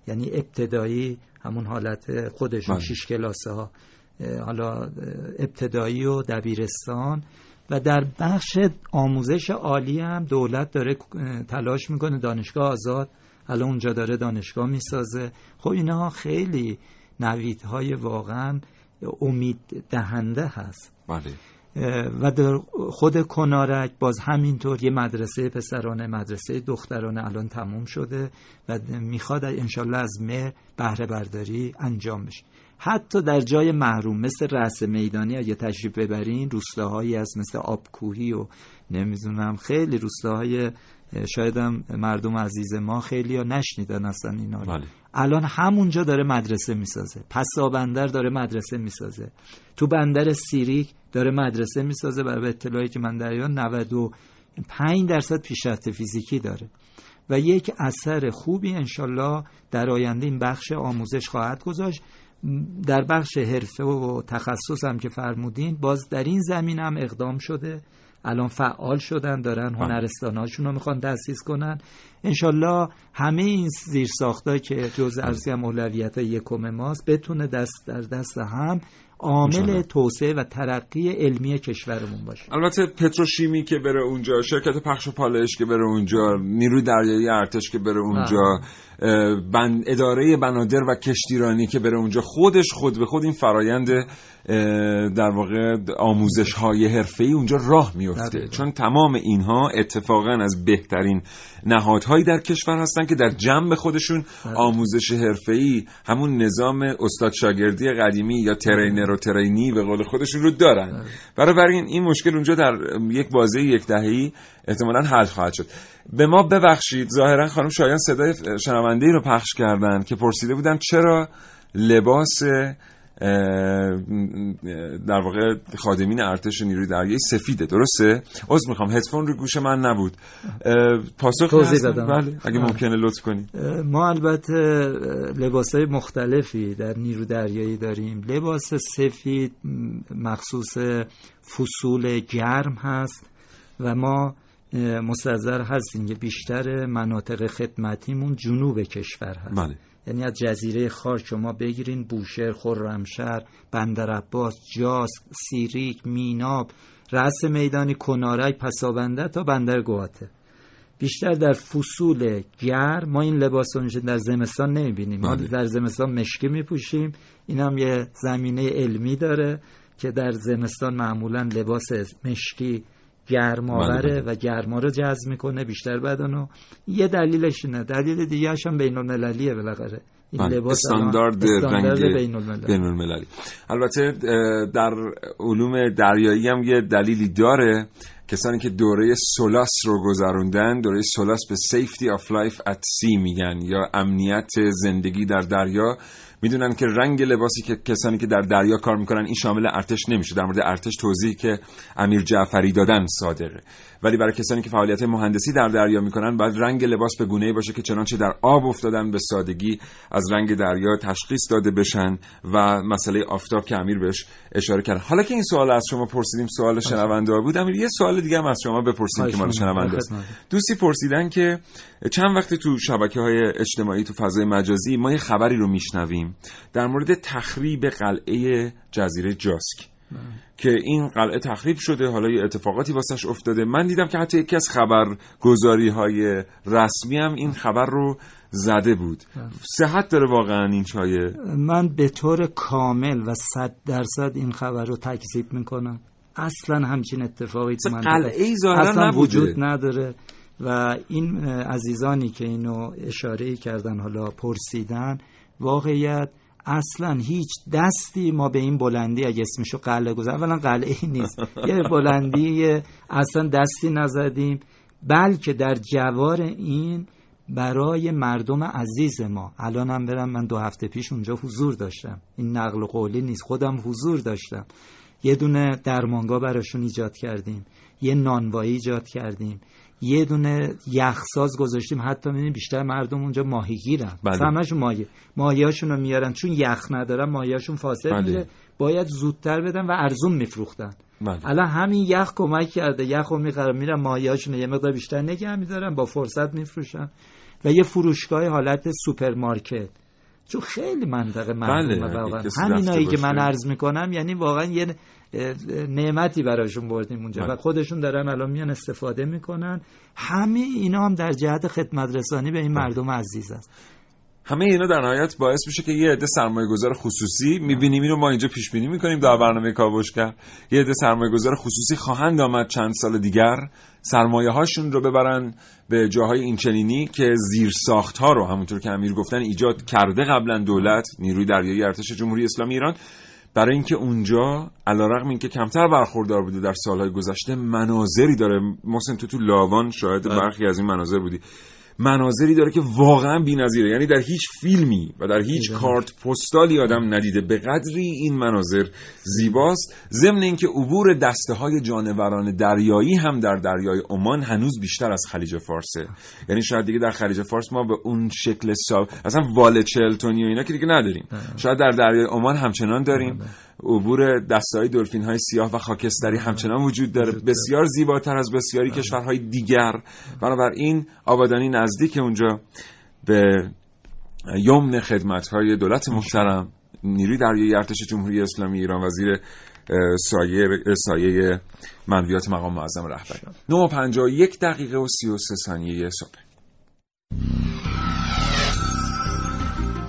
یعنی ابتدایی همون حالت خودشون بله. شیش کلاسه ها حالا ابتدایی و دبیرستان. و در بخش آموزش عالی هم دولت داره تلاش می‌کنه دانشگاه آزاد. الان اونجا داره دانشگاه می‌سازه. خب اینها خیلی نویدهای واقعا امید دهنده هست. بله. و در خود کنارک باز همینطور یه مدرسه پسرانه مدرسه دخترانه الان تموم شده و می‌خواد انشالله از مهر بهره برداری انجام بشه. حتی در جای محروم مثل رأس میدانی اگه تشریف ببرین روستاهایی هست مثل آبکوهی و نمی‌دونم خیلی روستاهای شایدم مردم عزیز ما خیلی ها نشنیدن اصلا اینا رو بله. الان همونجا داره مدرسه می‌سازه. پسا بندر داره مدرسه می‌سازه. تو بندر سیریک داره مدرسه می‌سازه برای اطلاعی که من دریان 95 درصد پیشرفت فیزیکی داره. و یک اثر خوبی انشالله در آینده این بخش آموزش خواهد گذاشت. در بخش حرفه و تخصص هم که فرمودین باز در این زمین هم اقدام شده. الان فعال شدن دارن هنرستانهاشون رو می‌خوان تأسیس کنن. انشالله همه این زیر ساختایی که جز ارزی هم اولویت یکم ماست بتونه دست در دست هم عامل توسعه و ترقی علمی کشورمون باشه. البته پتروشیمی که بره اونجا شرکت پخش و پالایش که بره اونجا نیروی دریایی ارتش که بره اونجا بن... اداره بنادر و کشتیرانی که بره اونجا خودش خود به خود این فرایند در واقع آموزش های حرفه‌ای اونجا راه میفته چون تمام اینها اتفاقا از بهترین نهادهایی در کشور هستن که در جنب خودشون آموزش حرفه‌ای همون نظام استاد شاگردی قدیمی یا ترینر و ترینی به قول خودشون رو دارن. برای این این مشکل اونجا در یک بازه یک دهه‌ای احتمالا حل خواهد شد. به ما ببخشید ظاهرا خانم شایان صدای شنونده رو پخش کردن که پرسیده بودن چرا لباس در واقع خادمین ارتش نیروی دریایی سفیده درسته؟ عذر می‌خوام هدفون رو گوش من نبود. پاسخ توضیح دادم. بله اگه ممکنه لطف کنید. ما البته لباس های مختلفی در نیرو دریایی داریم. لباس سفید مخصوص فصول گرم هست و ما مستظر هستیم که بیشتر مناطق خدمتیمون جنوب کشور هست. بله. یعنی از جزیره خار شما بگیرین بوشهر خرمشهر بندر عباس جاس سیریک میناب رأس میدانی کنارک پسابنده تا بندر گواته. بیشتر در فصول گرم ما این لباس رو در زمستان نمی‌بینیم. ما در زمستان مشکی میپوشیم. این هم یه زمینه علمی داره که در زمستان معمولا لباس مشکی گرماوره و گرما رو جذب می‌کنه بیشتر بدنو یه دلیلش اینه. دلیل دیگه هم بین المللیه بالاخره. این لباس استاندارد, استاندارد رنگ بین المللی. بین المللی البته در علوم دریایی هم یه دلیلی داره. کسانی که دوره سولاس رو گذروندن دوره سولاس به safety of life at sea میگن یا امنیت زندگی در دریا. می‌دونن که رنگ لباسی که کسانی که در دریا کار می‌کنن این شامل ارتش نمیشه در مورد ارتش توضیح که امیر جعفری دادن صادقه ولی برای کسانی که فعالیت مهندسی در دریا می‌کنن باید رنگ لباس به گونه‌ای باشه که چنانچه در آب افتادن به سادگی از رنگ دریا تشخیص داده بشن و مسئله آفتاب که امیر بهش اشاره کرد. حالا که این سوال از شما پرسیدیم سوال شنونده بود امیر یه سوال دیگه هم از شما بپرسیم که مال شنونده است. دوستی پرسیدن که چند وقت تو شبکه های اجتماعی تو فضای مجازی ما یه خبری رو میشنویم در مورد تخریب قلعه جزیره جاسک. که این قلعه تخریب شده حالا یه اتفاقاتی واسش افتاده. من دیدم که حتی یکی از خبرگزاری های رسمی هم این خبر رو زده بود. صحت داره واقعا این چایه من به طور کامل و صد درصد این خبر رو تکذیب می‌کنم. اصلا همچین اتفاقی تو ظاهرا اصلا. وجود نداره و این عزیزانی که اینو اشاره کردن حالا پرسیدن واقعیت اصلا هیچ دستی ما به این بلندی اگه اسمشو قلعه گذار اولا قلعه ای نیست. یه بلندی اصلا دستی نزدیم بلکه در جوار این برای مردم عزیز ما. الان هم برم من دو هفته پیش اونجا حضور داشتم. این نقل قولی نیست. خودم حضور داشتم. یه دونه درمانگاه براشون ایجاد کردیم یه نانوایی ایجاد کردیم یه دونه یخساز گذاشتیم. حتی می‌بینیم بیشتر مردم اونجا ماهیگیرن. بله. همشون ماهی ماهیاشون رو میارن. چون یخ ندارن ماهیاشون فاصله بله. میره باید زودتر بدن و ارزون میفروختن. بله. الان همین یخ کمک کرده. یخ رو می‌خرم میرم ماهیاشون یه مقدار بیشتر نگه میدارم با فرصت میفروشم و یه فروشگاه حالت سوپرمارکت. چون خیلی منطقه بله، اگه کسی همینایی که من. عرض می‌کنم یعنی واقعا یه نعمتی براشون بردیم اونجا بله. و خودشون دارن الان میان استفاده می‌کنن همه اینا هم در جهت خدمت رسانی به این بله. مردم عزیز است همه اینا در نهایت باعث میشه که یه عده سرمایه گذار خصوصی می‌بینیم اینو ما اینجا پیش بینی می‌کنیم در برنامه کاوشگر یه عده سرمایه گذار خصوصی خواهند آمد چند سال دیگر سرمایه هاشون رو ببرن به جاهای اینچنینی که زیر ساخت ها رو همونطور که امیر گفتن ایجاد کرده قبلا دولت نیروی دریایی ارتش جمهوری اسلامی ایران. برای اینکه اونجا علیرغم اینکه کمتر برخوردار بوده در سالهای گذشته مناظری داره. محسن تو تو لاوان شاهد برخی از این مناظر بودی. مناظری داره که واقعا بی‌نظیره. یعنی در هیچ فیلمی و در هیچ کارت پستالی آدم ندیده به قدری این مناظر زیباست. ضمن اینکه عبور دسته های جانوران دریایی هم در دریای عمان هنوز بیشتر از خلیج فارسه. یعنی شاید دیگه در خلیج فارس ما به اون شکل ساب اصلا واله چلتونی و اینا که دیگه نداریم. شاید در دریای عمان همچنان داریم. عبور دسته های دلفین های سیاه و خاکستری همچنان وجود داره. بسیار زیباتر از بسیاری کشورهای دیگر. بنابراین آبادانی نزدیک اونجا به یمن خدمت های دولت محترم نیروی دریایی ارتش جمهوری اسلامی ایران وزیر سایه سایه منویات مقام معظم رهبری. 9:51 دقیقه و 33 ثانیه صبح.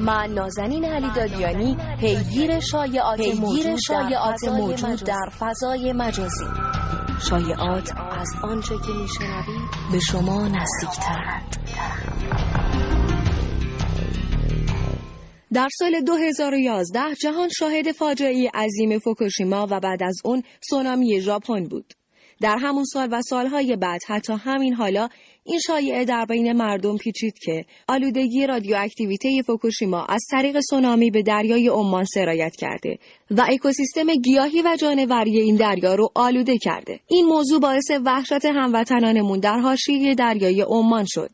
من نازنین علی دادیانی پیگیر شایعات موجود, شایعات موجود در فضای مجازی. شایعات از آنچه که میشنوید به شما نزدیکترند. در سال 2011 جهان شاهد فاجعه عظیم فوکوشیما و بعد از اون سونامی ژاپن بود. در همون سال و سالهای بعد حتی همین حالا این شایعه در بین مردم پیچید که آلودگی رادیواکتیویته فوکوشیما از طریق سونامی به دریای عمان سرایت کرده و اکوسیستم گیاهی و جانوری این دریا رو آلوده کرده. این موضوع باعث وحشت هموطنانمون در حاشیه دریای عمان شد.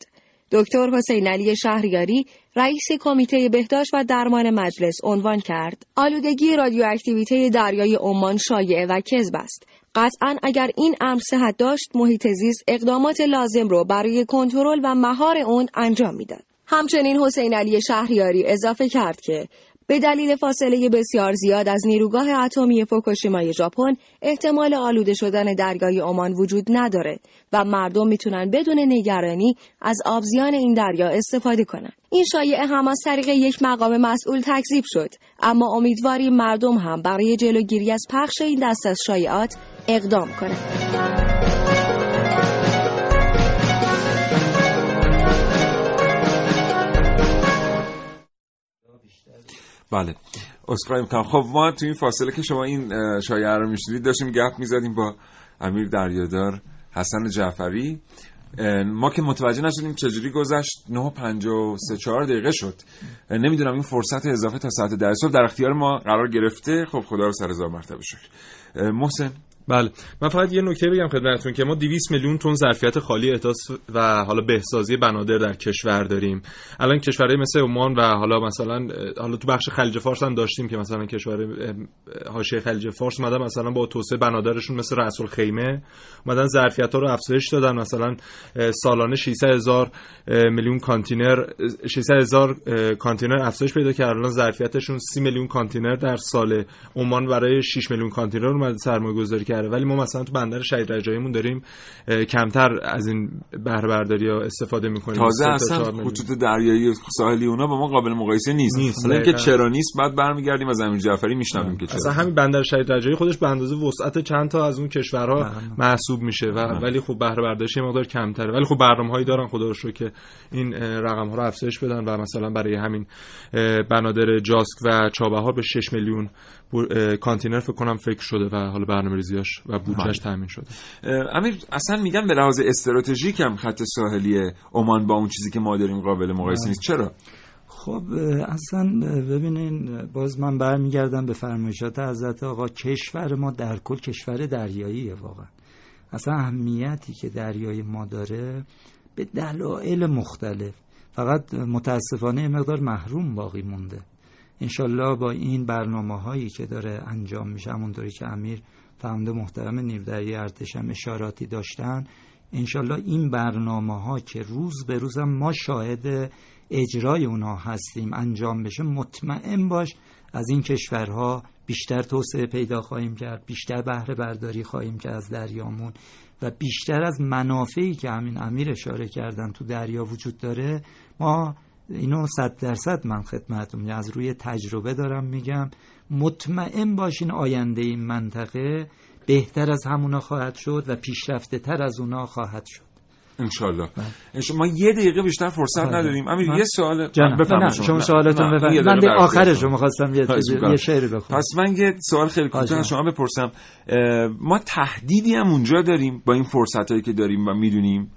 دکتر حسین علی شهریاری رئیس کمیته بهداشت و درمان مجلس عنوان کرد آلودگی رادیواکتیویته دریای عمان شایعه و کذب است قطعا اگر این امر صحت داشت محیط زیست اقدامات لازم رو برای کنترل و مهار اون انجام می‌داد. همچنین حسین علی شهریاری اضافه کرد که به دلیل فاصله بسیار زیاد از نیروگاه اتمی فوکوشیمای ژاپن احتمال آلوده شدن دریای عمان وجود نداره و مردم می‌تونن بدون نگرانی از آبزیان این دریا استفاده کنن. این شایعه هم از طریق یک مقام مسئول تکذیب شد اما امیدواریم مردم هم برای جلوگیری از پخش این دست از شایعات اقدام کنند بله. اسخای می‌کنم خب ما تو این فاصله که شما این شایعه رو میشنید داشتیم گپ می‌زدیم با امیر دریادار حسن جعفری. ما که متوجه نشدیم چجوری گذشت. 9:54 دقیقه شد. نمی‌دونم این فرصت اضافه تا ساعت 10 صبح در اختیار ما قرار گرفته. خب خدا رو سر هزار مرتبه شکر. محسن. بله. من فقط یه نکته بگم خدمتتون که ما 200 میلیون تن ظرفیت خالی احداث و حالا بهسازی بنادر در کشور داریم. الان کشورهای مثل عمان و حالا مثلا حالا تو بخش خلیج فارس هم داشتیم که مثلا کشور حاشیه خلیج فارس اومدن مثلا با توسعه بنادرشون مثل رأس الخیمه اومدن ظرفیت ها رو افزایش دادن. مثلا سالانه 600 هزار میلیون کانتینر 600 هزار کانتینر افزایش پیدا کرد. الان ظرفیتشون 30 میلیون کانتینر در سال عمان برای 6 میلیون کانتینر اومده سرمایه گذاری کرده ولی ما مثلا تو بندر شهید رجاییمون داریم کمتر از این بهره برداری ها استفاده می‌کنیم. تازه اصلا خطوط دریایی ساحلی اونا با ما قابل مقایسه نیست, نیست. حالا اینکه چرا نیست بعد برمیگردیم از امیر جعفری میشنویم که چرا اصلا همین بندر شهید رجایی خودش به اندازه وسعت چند تا از اون کشورها محسوب میشه و ولی خب بهره برداریش مقدار کمتره. ولی خب برنامه‌هایی دارن خدا رو شکر که این رقم ها رو افزایش بدن و مثلا برای همین بنادر جاسک و چابهار به 6 میلیون کانتینر فکر کنم فکر شده و حالا برنامه‌ریزیاش و بودجهش تامین شده. امیر اصلا میگم به لحاظ استراتژیک هم خط ساحلی عمان با اون چیزی که ما داریم قابل مقایسه نیست. چرا؟ خب اصلا ببینین باز من برمیگردم به فرمایشات حضرت آقا. کشور ما در کل کشور دریاییه واقعا. اصلا اهمیتی که دریای ما داره به دلایل مختلف. فقط متاسفانه مقدار محروم باقی مونده. انشالله با این برنامه هایی که داره انجام میشه همونطوری که امیر فرمانده محترم نیودری ارتش هم اشاراتی داشتن. انشالله این برنامه ها که روز به روزم ما شاهد اجرای اونها هستیم انجام بشه مطمئن باش از این کشورها بیشتر توسعه پیدا خواهیم کرد بیشتر بهره برداری خواهیم کرد از دریامون و بیشتر از منافعی که همین امیر اشاره کردن تو دریا وجود داره ما اینو صد درصد من خدمتتون از روی تجربه دارم میگم. مطمئن باشین آینده این منطقه بهتر از همونا خواهد شد و پیشرفته تر از اونا خواهد شد. انشالله ما یه دقیقه بیشتر فرصت بله. نداریم. امیر من- یه سوال بفرمایید. شما سوالتون بفرمایید. یه من آخرش می‌خواستم یه- خواهش یه می‌کنم. شعری بخونم. پس من یه سوال خیلی کوتاه از شما بپرسم. ما تهدیدی هم اونجا داریم با این فرصت هایی که داریم و می‌دونیم؟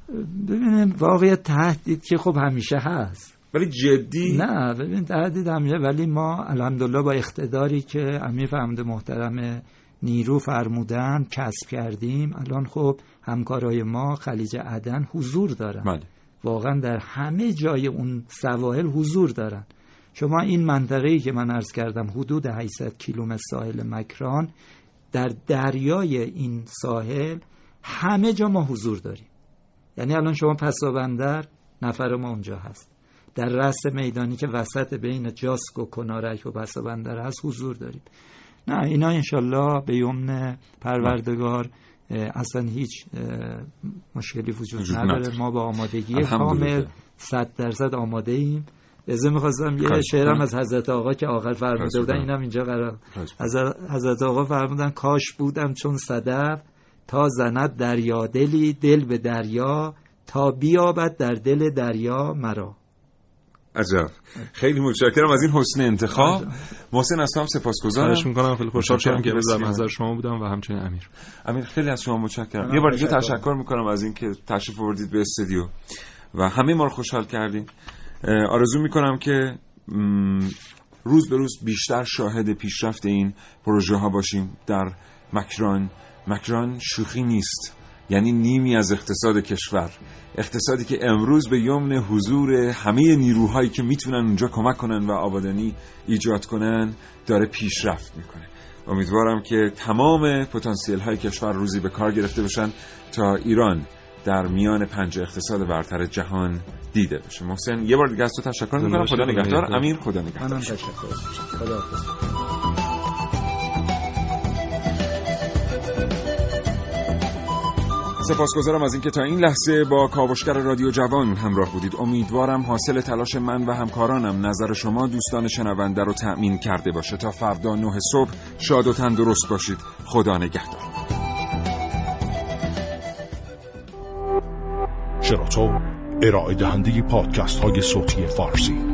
ببینیم واقعیت تهدید که خب همیشه هست. ولی جدی؟ نه ببین تهدید همیشه ولی ما الحمدلله با اقتداری که امیر فرمانده محترم نیرو فرمودن کسب کردیم. الان خب همکارای ما خلیج عدن حضور دارن. بله. واقعا در همه جای اون سواحل حضور دارن. شما این منطقه ای که من عرض کردم حدود 800 کیلومتر ساحل مکران در دریای این ساحل همه جا ما حضور داریم. یعنی الان شما پسابندر نفر ما اونجا هست. در رأس میدانی که وسط بین جاسک و کنارک و پسابندر هست حضور داریم نه اینا انشالله به یمن پروردگار اصلا هیچ مشکلی وجود, نداره. ما با آمادگی. کامل صد درصد آماده ایم لذا می‌خواستم یه شعرم. از حضرت آقا که آخر فرموده بودن. اینم اینجا قرار حضرت آقا فرمودن کاش بودم چون صدف تا زند دریا دلی دل به دریا تا بیابد در دل دریا مرا عجب. خیلی متشکرم از این حسن انتخاب. محسن از تو هم سپاسگزارم. خواهش می‌کنم. خیلی خوشحال شدم که در. محضر شما بودم و همچنین امیر. امیر خیلی از شما متشکرم. یه بار دیگه تشکر. می‌کنم از اینکه تشریف آوردید به استودیو. و همه ما رو خوشحال کردین. آرزو می‌کنم که روز به روز بیشتر شاهد پیشرفت این پروژه ها باشیم. در مکران مکران شوخی نیست. یعنی نیمی از اقتصاد کشور. اقتصادی که امروز به یمن حضور همه نیروهایی که می‌تونن اونجا کمک کنن و آبادانی ایجاد کنن داره پیشرفت می‌کنه. امیدوارم که تمام پتانسیل های کشور روزی به کار گرفته بشن تا ایران در میان پنج اقتصاد برتر جهان دیده بشه. محسن یه بار دیگه از تو تشکر می‌کنم. خدا خدا نگهدار. امیر خدا نگهدار. منم سپاسگزارم از اینکه تا این لحظه با کاوشگر رادیو جوان همراه بودید. امیدوارم حاصل تلاش من و همکارانم نظر شما دوستان شنونده رو تأمین کرده باشه. تا فردا نه صبح شاد و تندرست باشید. خدا نگهدار. شراطو ارائه دهنده پادکست های صوتی فارسی.